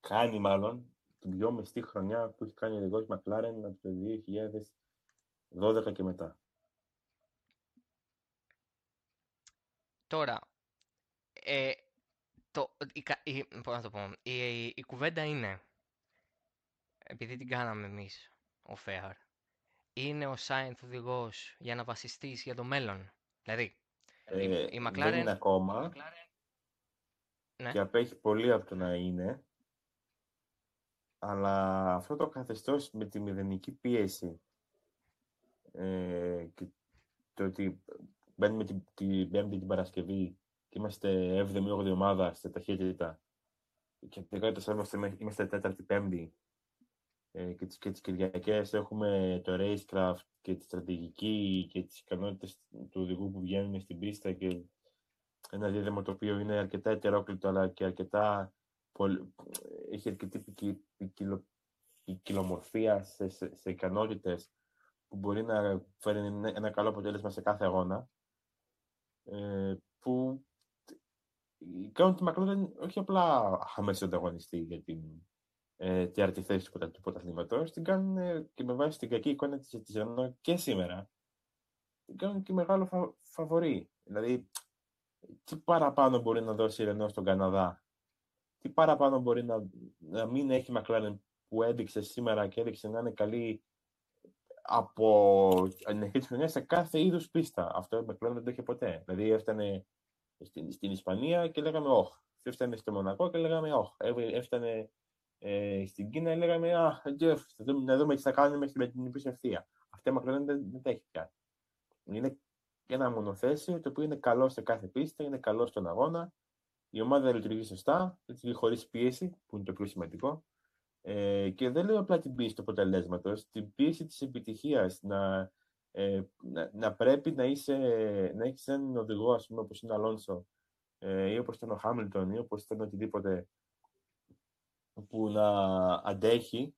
S2: κάνει μάλλον την πιο μεστή χρονιά που έχει κάνει ο οδηγός McLaren από το 2012 και μετά.
S1: Τώρα, ε, το, η, η, πώς να το πω, η, η, κουβέντα είναι, επειδή την κάναμε εμείς, ο Φέαρ, είναι ο Σάινθ οδηγός για να βασιστείς για το μέλλον; Δηλαδή,
S2: Ε,
S1: η, η McLaren...
S2: Δεν είναι ακόμα
S1: Ναι.
S2: και απέχει πολύ από το να είναι. Αλλά αυτό το καθεστώς με τη μηδενική πίεση ε, και το ότι μπαίνουμε την, την Πέμπτη την Παρασκευή και είμαστε 7η-8η ομάδα σε ταχύτητα και τελικά το είμαστε, είμαστε τέταρτη πέμπτη ε, και τις, και τις Κυριακές έχουμε το racecraft και τη στρατηγική και τις ικανότητες του οδηγού που βγαίνουν στην πίστα και ένα δίδυμο το οποίο είναι αρκετά ετερόκλητο αλλά και αρκετά πολ- έχει αρκετή ποικι- ποικιλο- ποικιλομορφία σε, σε, σε ικανότητες που μπορεί να φέρει ένα ένα καλό αποτέλεσμα σε κάθε αγώνα. Ε, που κάνουν τη McLaren όχι απλά άμεσο ανταγωνιστή για την ε, τέταρτη θέση του, πρωτα- του πρωταθλήματος, την κάνουν ε, και με βάση την κακή εικόνα της, της Renault και σήμερα, την κάνουν και μεγάλο φα, φαβορή. Δηλαδή, τι παραπάνω μπορεί να δώσει η Renault στον Καναδά, τι παραπάνω μπορεί να, να μην έχει η McLaren που έδειξε σήμερα και έδειξε να είναι καλή από την αρχή της χρονιάς σε κάθε είδους πίστα; Αυτό η McLaren δεν το είχε ποτέ. Δηλαδή έφτανε στην, στην Ισπανία και λέγαμε όχ. Έφτανε στο Μονακό και λέγαμε όχ. Έβ- Έφτανε ε, στην Κίνα και λέγαμε α, Jeff, θα δούμε, να δούμε τι θα κάνουμε με την πίσω ευθεία. Αυτή η McLaren δεν, δεν τα έχει πια. Είναι ένα μονοθέσιο το οποίο είναι καλό σε κάθε πίστα, είναι καλό στον αγώνα. Η ομάδα λειτουργεί σωστά, λειτουργεί χωρίς πίεση, που είναι το πιο σημαντικό. Ε, και δεν λέω απλά την πίεση του αποτελέσματος, την πίεση της επιτυχίας. Να, ε, να, να πρέπει να, είσαι, να έχεις έναν οδηγό, ας πούμε, όπως είναι ο Αλόνσο, ε, ή όπως ήταν ο Χάμιλτον, ή όπως ήταν οτιδήποτε, που να αντέχει.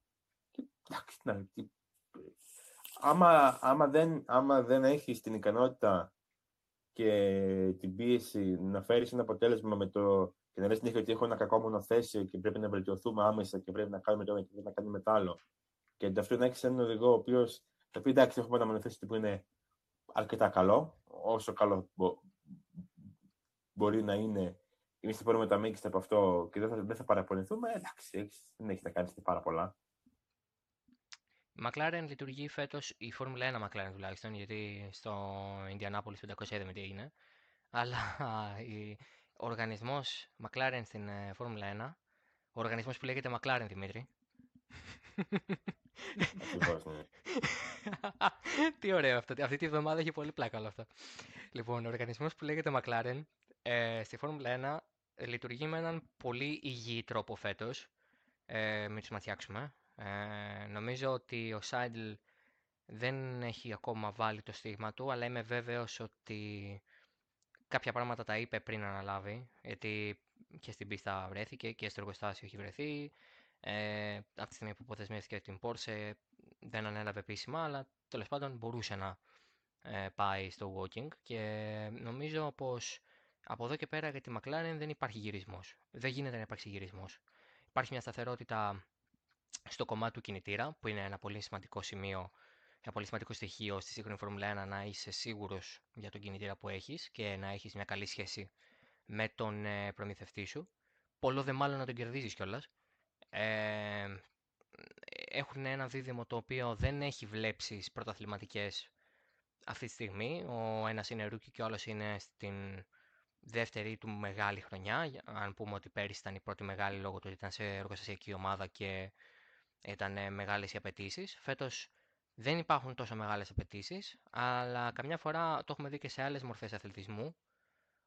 S2: Και, εντάξει, να, τι- άμα, άμα, δεν, άμα δεν έχεις την ικανότητα και την πίεση να φέρεις ένα αποτέλεσμα με το και να λες συνέχεια ότι έχω ένα κακό μονοθέσιο και πρέπει να βελτιωθούμε άμεσα και πρέπει να κάνουμε το ένα και πρέπει να κάνουμε το άλλο. Και ταυτόχρονα να έχεις έναν οδηγό ο οποίος θα πει εντάξει, έχουμε ένα μονοθέσιο που είναι αρκετά καλό, όσο καλό μπο- μπορεί να είναι. Εμεί θα πάρουμε τα μέγιστα από αυτό και δεν θα, δεν θα παραπονηθούμε. Εντάξει, έχεις- δεν έχεις να κάνεις και πάρα πολλά.
S1: Η McLaren λειτουργεί φέτος, η Φόρμουλα 1 McLaren τουλάχιστον, γιατί στο Indianapolis 500 είδαμε τι έγινε. Αλλά η- ο οργανισμός McLaren στην ε, Φόρμουλα 1, ο οργανισμός που λέγεται McLaren Δημήτρη.
S2: Ακριβώς, ναι.
S1: Τι ωραίο αυτό. Αυτή τη βδομάδα έχει πολύ πλάκα όλο αυτό. Λοιπόν, ο οργανισμός που λέγεται McLaren ε, στη Φόρμουλα 1 ε, λειτουργεί με έναν πολύ υγιή τρόπο φέτος. Ε, μην τους ματιάξουμε. Ε, νομίζω ότι ο Σάιντλ δεν έχει ακόμα βάλει το στίγμα του, αλλά είμαι βέβαιος ότι κάποια πράγματα τα είπε πριν αναλάβει, γιατί και στην πίστα βρέθηκε και στο εργοστάσιο έχει βρεθεί. Ε, από τη στιγμή που αποθεσμεύτηκε την Porsche δεν ανέλαβε επίσημα, αλλά τέλος πάντων μπορούσε να ε, πάει στο walking και νομίζω πως από εδώ και πέρα για τη McLaren δεν υπάρχει γυρισμός. Δεν γίνεται να υπάρξει γυρισμός. Υπάρχει μια σταθερότητα στο κομμάτι του κινητήρα, που είναι ένα πολύ σημαντικό σημείο, ένα πολύ σημαντικό στοιχείο στη σύγχρονη Φόρμουλα 1 να είσαι σίγουρος για τον κινητήρα που έχεις και να έχεις μια καλή σχέση με τον ε, προμηθευτή σου. Πολλώ δε μάλλον να τον κερδίζεις κιόλας. Ε, έχουν ένα δίδυμο το οποίο δεν έχει βλέψεις πρωταθληματικές αυτή τη στιγμή. Ο ένας είναι rookie και ο άλλος είναι στην δεύτερη του μεγάλη χρονιά. Για- Αν πούμε ότι πέρυσι ήταν η πρώτη μεγάλη λόγω του ότι ήταν σε εργοστασιακή ομάδα και ήταν ε, μεγάλες οι απαιτήσεις. Φέτος δεν υπάρχουν τόσο μεγάλες απαιτήσεις, αλλά καμιά φορά το έχουμε δει και σε άλλες μορφές αθλητισμού.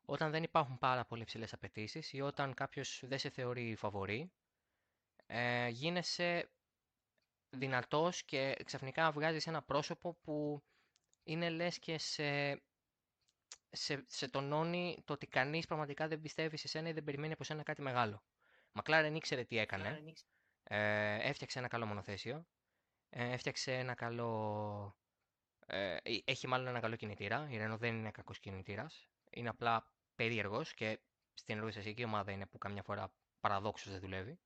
S1: Όταν δεν υπάρχουν πάρα πολύ ψηλές απαιτήσεις ή όταν κάποιος δεν σε θεωρεί φαβορή, ε, γίνεσαι δυνατός και ξαφνικά βγάζεις ένα πρόσωπο που είναι λες και σε, σε, σε τονώνει το ότι κανείς πραγματικά δεν πιστεύει σε σένα ή δεν περιμένει από σένα κάτι μεγάλο. Μακλάρεν ήξερε τι έκανε. Ε, έφτιαξε ένα καλό μονοθέσιο. Ε, έφτιαξε ένα καλό... Ε, ε, έχει μάλλον ένα καλό κινητήρα. Η Renault δεν είναι κακός κινητήρας. Είναι απλά περίεργος και στην εργοστασιακή ομάδα είναι που καμιά φορά παραδόξως δεν δουλεύει.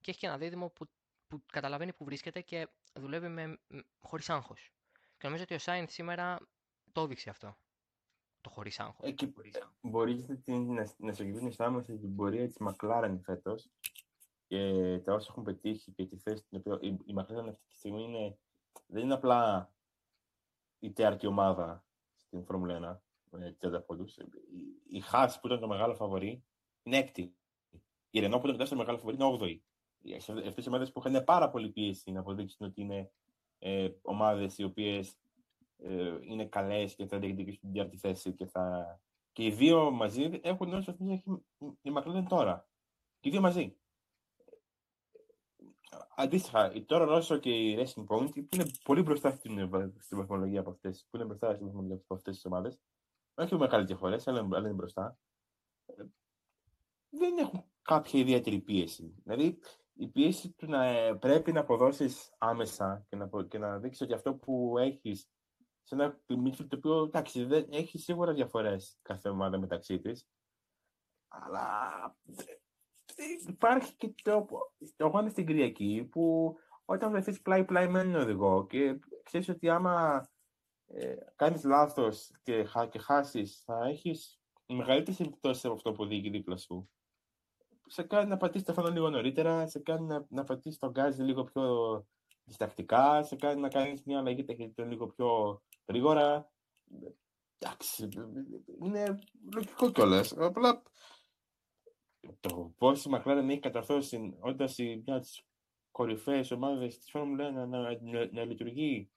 S1: Και έχει και ένα δίδυμο που, που καταλαβαίνει που βρίσκεται και δουλεύει με, με, χωρίς άγχος. Και νομίζω ότι ο Σάινθ σήμερα το έδειξε αυτό. Το χωρίς άγχος.
S2: Ε, και μπορεί να, να, να σε γυρίσει άμεσα την πορεία της McLaren φέτος και τα όσα έχουν πετύχει και τη θέση την οποία η, η McLaren αυτή τη στιγμή είναι, δεν είναι απλά η τέταρτη ομάδα στην Φόρμουλα 1 με 30 πόντους. Η Χάς που ήταν το μεγάλο φαβορή είναι έκτη. Η Ρενό που ήταν το δεύτερο μεγάλο φαβορή είναι όγδοη. Αυτές οι ομάδες που είχαν πάρα πολύ πίεση να αποδείξουν ότι είναι ε, ομάδες οι οποίες ε, είναι καλές και θα διεκδικήσουν την τέταρτη θέση και, θα... και οι δύο μαζί έχουν όσο έχει η McLaren τώρα. Και οι δύο μαζί. Αντίστοιχα, τώρα Ρώσο και η Racing Point που είναι πολύ μπροστά στην, στην βαθμολογία από αυτές, που είναι μπροστά στην βαθμολογία από αυτές τις ομάδες, όχι με μεγάλες διαφορές, αλλά, αλλά είναι μπροστά, δεν έχουν κάποια ιδιαίτερη πίεση. Δηλαδή, η πίεση του να ε, πρέπει να αποδώσεις άμεσα και να, και να δείξεις ότι αυτό που έχεις σε ένα midfield το οποίο εντάξει, δεν, έχει σίγουρα διαφορές κάθε ομάδα μεταξύ της, αλλά υπάρχει και το, το αγώνα στην Κυριακή που όταν βρεθείς πλάι-πλάι με έναν οδηγό και ξέρεις ότι άμα ε, κάνεις λάθος και, και χάσεις, θα έχεις μεγαλύτερες επιπτώσεις από αυτό που οδηγεί δίπλα σου. Σε κάνει να πατήσεις το φανό λίγο νωρίτερα, σε κάνει να, να πατήσεις τον γκάζι λίγο πιο διστακτικά, σε κάνει να κάνεις μια αλλαγή ταχύτητα λίγο πιο γρήγορα. Εντάξει, είναι λογικό κιόλας. Απλά το πώ η McLaren έχει καταρθώσει όντας μιας από τι κορυφαίες ομάδες της Φόρμουλα 1 να, να, να, να, λειτουργεί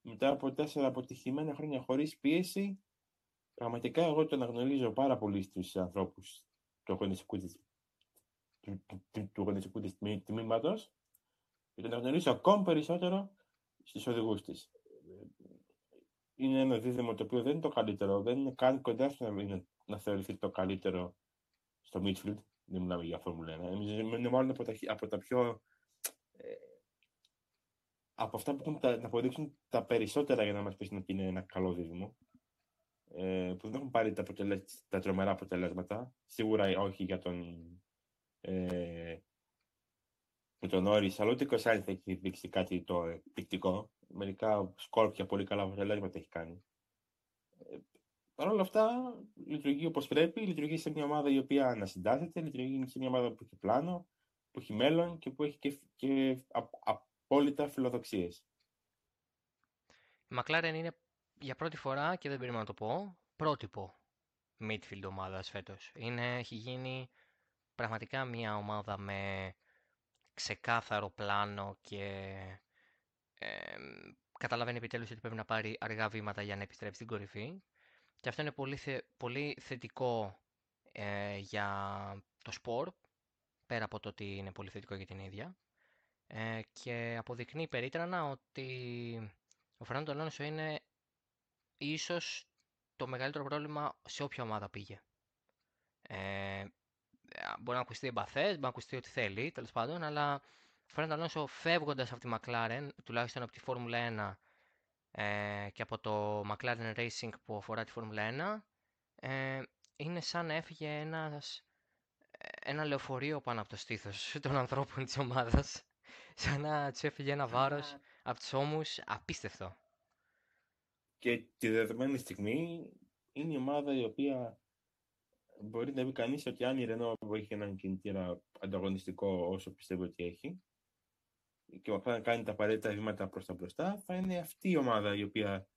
S2: μετά από τέσσερα αποτυχημένα χρόνια χωρίς πίεση, πραγματικά εγώ το αναγνωρίζω πάρα πολύ στους ανθρώπους του αγωνιστικού του, του, του αγωνιστικού της τμήματο και το αναγνωρίζω ακόμη περισσότερο στους οδηγούς της. Είναι ένα δίδυμο το οποίο δεν είναι το καλύτερο, δεν είναι καν κοντά στο να, να θεωρηθεί το καλύτερο στο midfield δεν μιλάμε για Φόρμουλα 1. Είναι μάλλον από τα, από τα πιο. Ε, από αυτά που έχουν τα, να αποδείξουν τα περισσότερα για να μας πει ότι είναι ένα καλό δίδυμο. Ε, που δεν έχουν πάρει τα, τα τρομερά αποτελέσματα. Σίγουρα όχι για τον. Ε, με τον Όρι, αλλά ούτε ο Σάινθ έχει δείξει κάτι το εκπληκτικό. Μερικά σκόρπια πολύ καλά αποτελέσματα έχει κάνει. Ε, Παρ' όλα αυτά, λειτουργεί όπως πρέπει, λειτουργεί σε μια ομάδα η οποία ανασυντάσσεται, λειτουργεί σε μια ομάδα που έχει πλάνο, που έχει μέλλον και που έχει και, και απόλυτα φιλοδοξίες.
S1: Η McLaren είναι για πρώτη φορά, και δεν περίμενα να το πω, πρότυπο midfield ομάδας φέτος. Έχει γίνει πραγματικά μια ομάδα με ξεκάθαρο πλάνο και ε, καταλαβαίνει επιτέλους ότι πρέπει να πάρει αργά βήματα για να επιστρέψει στην κορυφή. Και αυτό είναι πολύ, πολύ θετικό ε, για το σπορ, πέρα από το ότι είναι πολύ θετικό για την ίδια. Ε, και αποδεικνύει περίτρανα ότι ο Φερνάντο Αλόνσο είναι ίσως το μεγαλύτερο πρόβλημα σε όποια ομάδα πήγε. Ε, μπορεί να ακουστεί εμπαθές, μπορεί να ακουστεί ό,τι θέλει, τέλος πάντων, αλλά ο Φερνάντο Αλόνσο φεύγοντας από τη McLaren, τουλάχιστον από τη Φόρμουλα 1, ε, και από το McLaren Racing που αφορά τη Φόρμουλα 1 ε, είναι σαν να έφυγε ένας, ένα λεωφορείο πάνω από το στήθος των ανθρώπων της ομάδας. Σαν να τους έφυγε ένα βάρος από τους ώμους. Απίστευτο.
S2: Και τη δεδομένη στιγμή είναι η ομάδα η οποία μπορεί να πει κανείς ότι αν η Renault έχει έναν κινητήρα ανταγωνιστικό όσο πιστεύω ότι έχει και ο να κάνει τα απαραίτητα βήματα προς τα μπροστά, θα είναι αυτή η ομάδα η οποία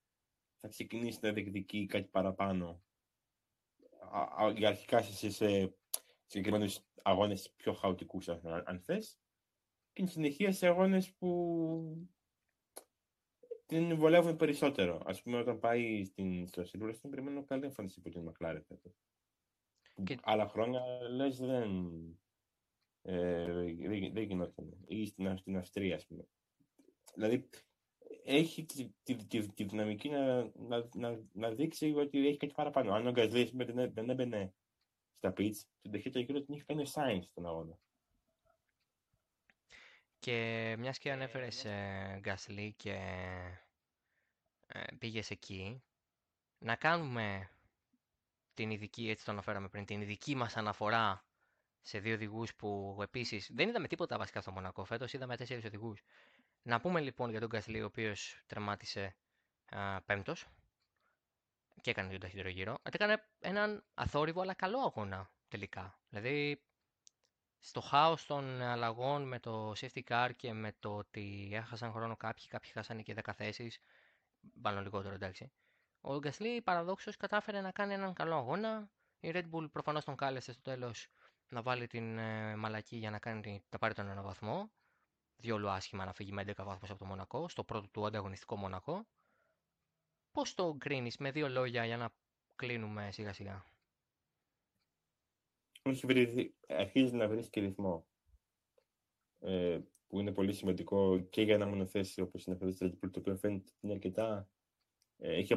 S2: θα ξεκινήσει να διεκδικεί κάτι παραπάνω για αρχικά σε, σε συγκεκριμένους αγώνες πιο χαοτικούς, αν, αν θες, και συνεχεία σε αγώνες που την βολεύουν περισσότερο. Α πούμε, όταν πάει στην, στο Silverstone, περιμένω καλή εμφάνιση από την McLaren. Και... Άλλα χρόνια λες δεν, ε, δεν, δεν γινόταν. Ή στην, στην Αυστρία, ας πούμε. Δηλαδή, έχει τη, τη, τη, τη δυναμική να, να, να, να, δείξει ότι έχει κάτι παραπάνω. Αν ο Γκαζλής δεν, δεν έμπαινε στα pitch, την ταχύτητα γύρω την είχε κάνει ο Σάινς στον αγώνα.
S1: Και μιας και ανέφερες ε, Γκασλή και ε, πήγες εκεί, να κάνουμε την ειδική, έτσι το αναφέραμε πριν, την ειδική μας αναφορά σε δύο οδηγούς που επίσης δεν είδαμε τίποτα βασικά στο Μονακό φέτος, είδαμε τέσσερις οδηγούς. Να πούμε λοιπόν για τον Γκασλή, ο οποίος τερμάτισε πέμπτος και έκανε τον ταχύτερο γύρο. Ότι έκανε έναν αθόρυβο αλλά καλό αγώνα τελικά. Δηλαδή στο χάος των αλλαγών με το safety car και με το ότι έχασαν χρόνο κάποιοι, κάποιοι χάσανε και 10 θέσεις, μάλλον λιγότερο εντάξει. Ο Γκασλή παραδόξως κατάφερε να κάνει έναν καλό αγώνα. Η Red Bull προφανώς τον κάλεσε στο τέλος να βάλει την ε, μαλακή για να κάνει, να πάρει τον ένα βαθμό. Διόλου άσχημα να φύγει με 11 βαθμούς από το Μονακό, στο πρώτο του ανταγωνιστικό Μονακό. Πώς το κρίνεις με δύο λόγια για να κλείνουμε σιγά σιγά;
S2: Έχει βρει, αρχίζεις να βρίσκει ρυθμό. Ε, που είναι πολύ σημαντικό και για ένα μονοθέσιο όπως είναι αυτό το το οποίο φαίνεται ότι είναι αρκετά. Ε, έχει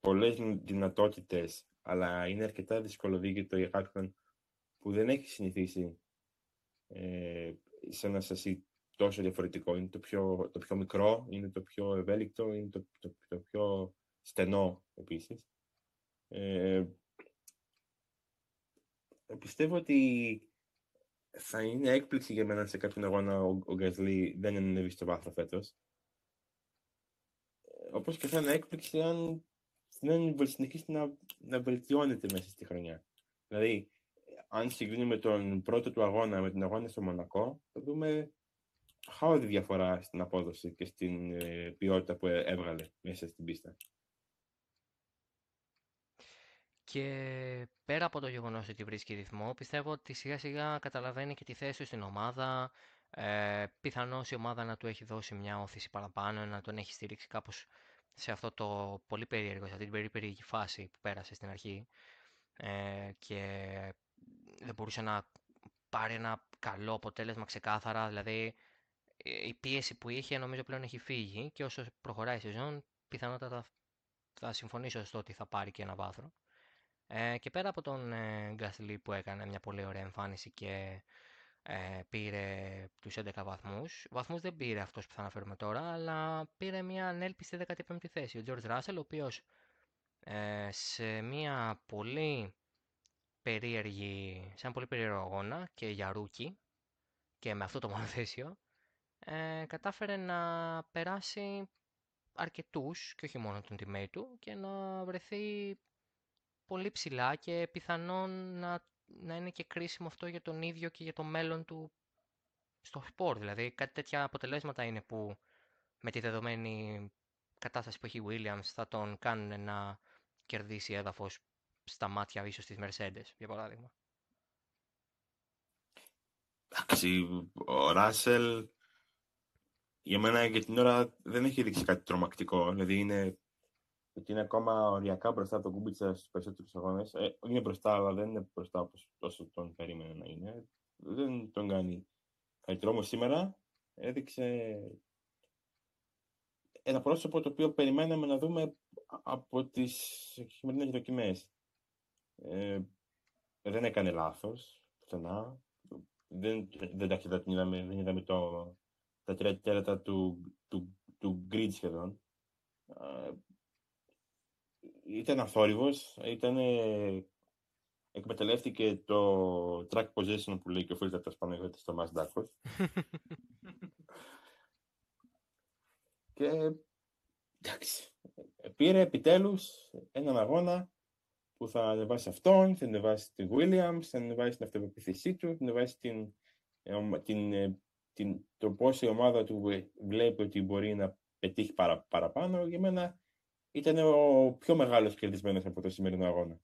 S2: πολλές δυνατότητες, αλλά είναι αρκετά δυσκολοδίκητο για κάποιον που δεν έχει συνηθίσει ε, σε ένα σασί τόσο διαφορετικό. Είναι το πιο, το πιο μικρό, είναι το πιο ευέλικτο, είναι το, το, το πιο στενό επίσης. Ε, πιστεύω ότι θα είναι έκπληξη για μένα σε κάποιον αγώνα ο, ο Γκασλή δεν ανέβει στο βάθρο φέτος. Όπως και θα είναι έκπληξη αν δεν συνεχίσει να, να βελτιώνεται μέσα στη χρονιά. Δηλαδή, αν συγκρίνουμε τον πρώτο του αγώνα με τον αγώνα στο Μονακό, θα δούμε χάοδη διαφορά στην απόδοση και στην ε, ποιότητα που έβγαλε μέσα στην πίστα.
S1: Και πέρα από το γεγονός ότι βρίσκει ρυθμό, πιστεύω ότι σιγά σιγά καταλαβαίνει και τη θέση του στην ομάδα. Ε, Πιθανώς η ομάδα να του έχει δώσει μια όθηση παραπάνω, να τον έχει στηρίξει κάπως σε αυτό το πολύ περίεργο, σε αυτή την πολύ περίεργη φάση που πέρασε στην αρχή. Ε, και δεν μπορούσε να πάρει ένα καλό αποτέλεσμα ξεκάθαρα. Δηλαδή η πίεση που είχε νομίζω πλέον έχει φύγει και όσο προχωράει η σεζόν πιθανότατα θα συμφωνήσω στο ότι θα πάρει και ένα βάθρο. Ε, και πέρα από τον ε, Γκασλί που έκανε μια πολύ ωραία εμφάνιση και ε, πήρε τους 11 βαθμούς. Βαθμούς δεν πήρε αυτός που θα αναφέρουμε τώρα, αλλά πήρε μια ανέλπιστη 15η θέση. Ο George Russell, ο οποίος ε, σε μια πολύ περίεργη, σε ένα πολύ περίεργο αγώνα και για rookie και με αυτό το μονοθέσιο, ε, κατάφερε να περάσει αρκετούς και όχι μόνο τον teammate του και να βρεθεί πολύ ψηλά και πιθανόν να, να είναι και κρίσιμο αυτό για τον ίδιο και για το μέλλον του; Στο σπορ. Δηλαδή κάτι τέτοια αποτελέσματα είναι που με τη δεδομένη κατάσταση που έχει η Williams θα τον κάνουν να κερδίσει έδαφος στα μάτια ίσως της Mercedes, για παράδειγμα.
S2: Εντάξει, ο Ράσελ για μένα για την ώρα δεν έχει δείξει κάτι τρομακτικό. Δηλαδή είναι ότι είναι ακόμα οριακά μπροστά από τον Κούμπιτσα στους περισσότερους αγώνες. Ε, είναι μπροστά, αλλά δεν είναι μπροστά όπως τόσο τον περίμενε να είναι. Δεν τον κάνει καλύτερο. Όμως σήμερα έδειξε ένα πρόσωπο το οποίο περιμέναμε να δούμε από τις χειμερινέ δοκιμές. Ε, δεν έκανε λάθος πουθενά. Δεν, δεν, δεν, είδαμε, δεν είδαμε το, τα τρία τέταρτα του, του, του grid σχεδόν. Ε, ήταν αθόρυβος, ήταν, εκμεταλλεύτηκε το track position που λέει και ο φίλος από πάνω στο Mazda και εντάξει, πήρε επιτέλους έναν αγώνα που θα ανεβάσει αυτόν, θα ανεβάσει την Williams, θα ανεβάσει την αυτοπεποίθησή του, θα ανεβάσει την, ε, την, ε, την, το πώς η ομάδα του βλέπει ότι μπορεί να πετύχει παρα, παραπάνω. Για μένα ήταν ο πιο μεγάλος κερδισμένος από το σημερινό αγώνα.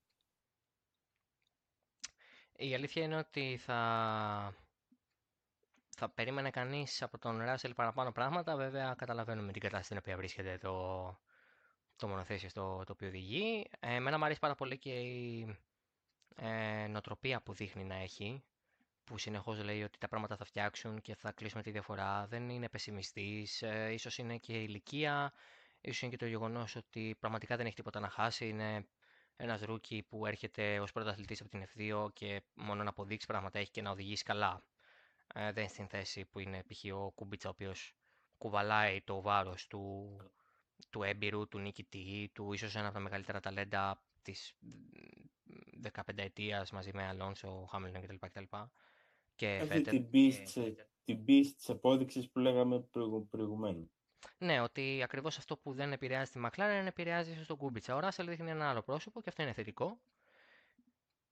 S1: Η αλήθεια είναι ότι θα, θα περίμενε κανείς από τον Ράσελ παραπάνω πράγματα. Βέβαια καταλαβαίνουμε την κατάσταση στην οποία βρίσκεται το, το μονοθέσιο στο το οποίο οδηγεί. Ε, εμένα μου αρέσει πάρα πολύ και η ε, νοοτροπία που δείχνει να έχει που συνεχώς λέει ότι τα πράγματα θα φτιάξουν και θα κλείσουμε τη διαφορά. Δεν είναι πεσιμιστής, ε, ίσως είναι και η ηλικία, ίσως είναι και το γεγονός ότι πραγματικά δεν έχει τίποτα να χάσει. Είναι ένας rookie που έρχεται ως πρωταθλητής από την F2 και μόνο να αποδείξει πράγματα έχει και να οδηγήσει καλά. Ε, δεν είναι στην θέση που είναι π.χ. ο Κούμπιτσα, ο οποίος κουβαλάει το βάρος του, του έμπειρου, του νικητή, του ίσως ένα από τα μεγαλύτερα ταλέντα της 15 ετίας μαζί με Αλόνσο, Χάμιλτον κτλ. κτλ.
S2: Και Αυτή την πίστη, την πίστη της απόδειξης που λέγαμε προηγουμένως.
S1: Ναι, ότι ακριβώς αυτό που δεν επηρεάζει τη McLaren επηρεάζει στον Κούμπιτσα. Ο Ράσελ δείχνει ένα άλλο πρόσωπο και αυτό είναι θετικό.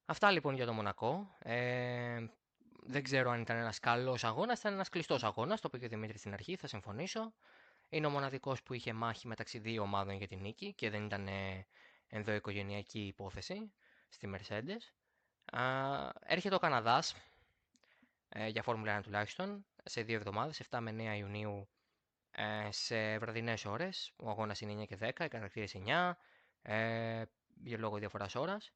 S1: Αυτά λοιπόν για το Μονακό. Ε, δεν ξέρω αν ήταν ένας καλός αγώνας, ήταν ένας κλειστός αγώνας, το είπε και ο Δημήτρης στην αρχή, θα συμφωνήσω. Είναι ο μοναδικός που είχε μάχη μεταξύ δύο ομάδων για την νίκη και δεν ήταν ε, ενδοοικογενειακή υπόθεση στη Mercedes. έρχεται ο Καναδάς, ε, για Φόρμουλα 1 τουλάχιστον, σε δύο εβδομάδες, 7 με 9 Ιουνίου, ε, σε βραδινές ώρες. Ο αγώνας είναι 9 και 10, οι κατακτήρες 9, ε, για λόγω διαφοράς ώρας.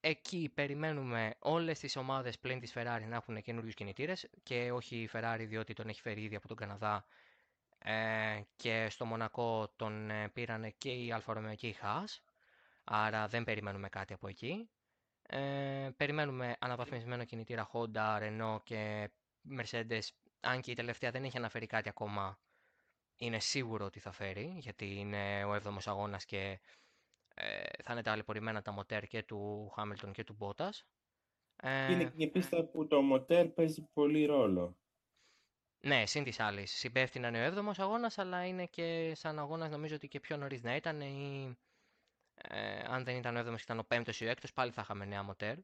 S1: Εκεί περιμένουμε όλες τις ομάδες πλην της Ferrari να έχουν καινούριους κινητήρες και όχι η Ferrari διότι τον έχει φέρει ήδη από τον Καναδά ε, και στο Μονακό τον ε, πήραν και η Alfa Romeo και η Haas, άρα δεν περιμένουμε κάτι από εκεί. Ε, περιμένουμε αναβαθμισμένο κινητήρα Honda, Renault και Mercedes, αν και η τελευταία δεν έχει αναφέρει κάτι ακόμα, είναι σίγουρο ότι θα φέρει, γιατί είναι ο 7ος αγώνας και ε, θα είναι ταλαιπωρημένα τα μοτέρ και του Χάμιλτον και του Μπότας.
S2: Ε, είναι και η πίστα που το μοτέρ παίζει πολύ ρόλο.
S1: Ναι, συν της άλλης. Συμπέφτει είναι ο 7ο αγώνας, αλλά είναι και σαν αγώνας νομίζω ότι και πιο νωρίς να ήταν. Ή, ε, αν δεν ήταν ο 7ο και ήταν ο 5ο ή ο 6ο, πάλι θα είχαμε νέα μοτέρ.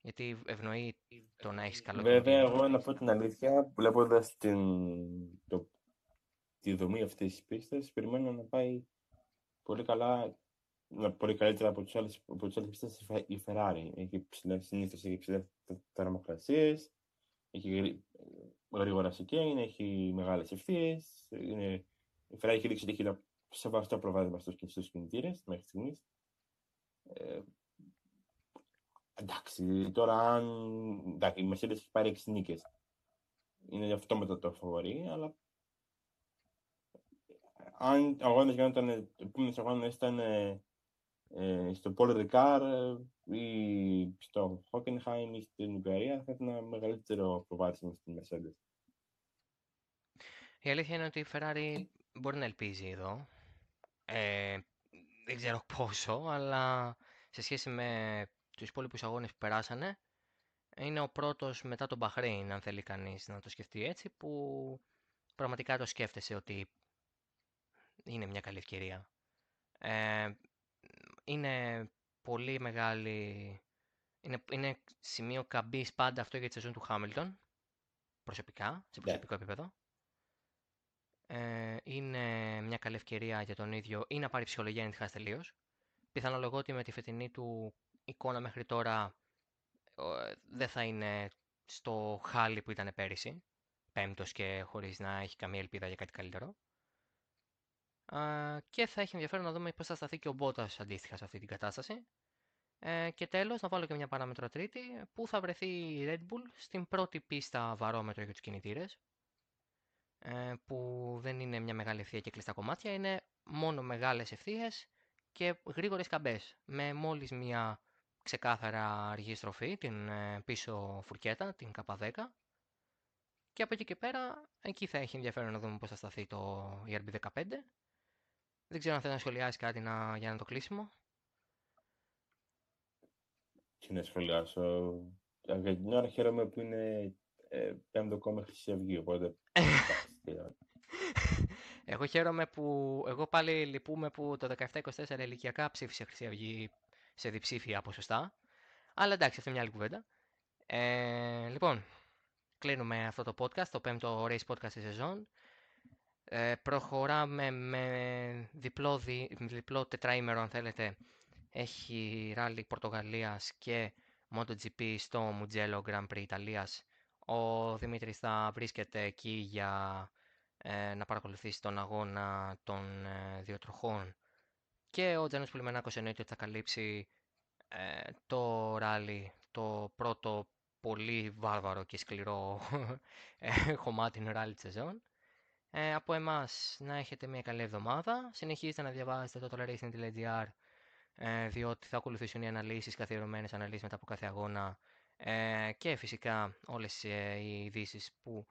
S1: Γιατί ευνοεί το να έχεις καλό
S2: Βέβαια, εγώ να πω την αλήθεια, βλέποντας τη δομή αυτής της πίστας, περιμένω να πάει πολύ καλά πολύ καλύτερα από τις άλλες πίστες η Ferrari. Έχει συνήθως έχει ψηλέ θερμοκρασίες, έχει γρήγορα σικέιν, έχει μεγάλες ευθείες. Η Ferrari έχει δείξει ότι έχει ένα σεβαστό προβάδισμα στους κινητήρες μέχρι στιγμής. Ε, εντάξει, τώρα αν. Εντάξει, η Mercedes έχει πάρει 6 νίκες. Είναι αυτό μετά το φοβορή, αλλά αν ο αγώνα γινόταν, ο επόμενο αγώνα ήταν ε, στο Paul Ricard ε, ή στο Hockenheim ή στην Ουγγαρία θα ήταν ένα μεγαλύτερο προβάδισμα στην Mercedes.
S1: Η αλήθεια είναι ότι η Ferrari μπορεί να ελπίζει εδώ. Ε, δεν ξέρω πόσο, αλλά σε σχέση με τους υπόλοιπους αγώνες που περάσανε, είναι ο πρώτος μετά τον Bahrain, αν θέλει κανείς να το σκεφτεί έτσι, που πραγματικά το σκέφτεσαι ότι είναι μια καλή ευκαιρία. Ε, είναι πολύ μεγάλη... Είναι, είναι σημείο καμπής πάντα αυτό για τη σεζόν του Χάμιλτον, προσωπικά, σε ναι. προσωπικό επίπεδο. Ε, είναι μια καλή ευκαιρία για τον ίδιο ή να πάρει ψυχολογία να τη χάσει τελείως. Πιθανολογώ ότι με τη φετινή του εικόνα μέχρι τώρα δεν θα είναι στο χάλι που ήταν πέρυσι, πέμπτος και χωρίς να έχει καμία ελπίδα για κάτι καλύτερο και θα έχει ενδιαφέρον να δούμε πώς θα σταθεί και ο Μπότας αντίστοιχα σε αυτή την κατάσταση. Ε, και τέλος, να βάλω και μια παράμετρο τρίτη, που θα βρεθεί η Red Bull στην πρώτη πίστα βαρόμετρο για τους κινητήρες, ε, που δεν είναι μια μεγάλη ευθεία και κλειστά κομμάτια, είναι μόνο μεγάλες ευθείες και γρήγορες καμπές, με μόλις μια ξεκάθαρα αργή στροφή, την ε, πίσω φουρκέτα, την K10, και από εκεί και πέρα, εκεί θα έχει ενδιαφέρον να δούμε πώς θα σταθεί το ERB15 δεν ξέρω αν θέλει να σχολιάσεις κάτι να, για να το κλείσιμο.
S2: Τι να σχολιάσω. Για την ώρα χαίρομαι που είναι ε, πέμπτο κόμμα Χρυσή Αυγή, οπότε...
S1: εγώ χαίρομαι που... Εγώ πάλι λυπούμε που το 17-24 ηλικιακά ψήφισε Χρυσή Αυγή σε διψήφια ποσοστά. Αλλά εντάξει, αυτή είναι μια άλλη κουβέντα. Ε, λοιπόν, κλείνουμε αυτό το podcast, το πέμπτο race podcast της σεζόν. Ε, προχωράμε με διπλό, δι, διπλό τετραήμερο αν θέλετε. Έχει ράλι Πορτογαλίας και MotoGP στο Μουτζέλο Grand Prix Ιταλίας. Ο Δημήτρης θα βρίσκεται εκεί για ε, να παρακολουθήσει τον αγώνα των ε, δύο τροχών. Και ο Τζένος Πουλημενάκος εννοείται ότι θα καλύψει ε, το ράλι, το πρώτο πολύ βάρβαρο και σκληρό χωμάτινο ράλι της σεζόν. Ε, από εμάς να έχετε μια καλή εβδομάδα. Συνεχίζετε να διαβάζετε το toleracing.gr ε, διότι θα ακολουθήσουν οι αναλύσεις, καθιερωμένες αναλύσεις μετά από κάθε αγώνα ε, και φυσικά όλες ε, οι ειδήσεις που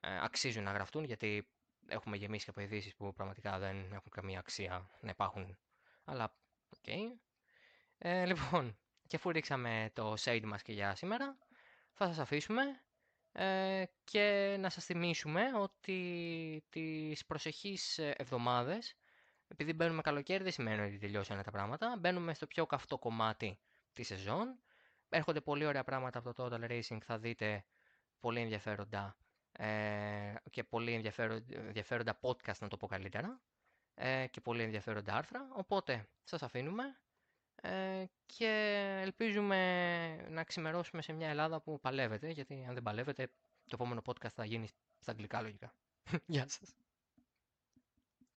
S1: ε, αξίζουν να γραφτούν γιατί έχουμε γεμίσει από ειδήσεις που πραγματικά δεν έχουν καμία αξία να υπάρχουν. Αλλά, ok. Okay. Ε, λοιπόν, και αφού ρίξαμε το shade μας και για σήμερα, θα σας αφήσουμε ε, και να σας θυμίσουμε ότι τις προσεχείς εβδομάδες, επειδή μπαίνουμε καλοκαίρι δεν σημαίνει ότι τελειώσανε τα πράγματα, μπαίνουμε στο πιο καυτό κομμάτι της σεζόν. Έρχονται πολύ ωραία πράγματα από το Total Racing, θα δείτε πολύ ενδιαφέροντα ε, και πολύ ενδιαφέροντα, podcast, να το πω καλύτερα, ε, και πολύ ενδιαφέροντα άρθρα. Οπότε, σας αφήνουμε ε, και ελπίζουμε να ξημερώσουμε σε μια Ελλάδα που παλεύεται, γιατί αν δεν παλεύετε, το επόμενο podcast θα γίνει στα αγγλικά λογικά. Γεια σας.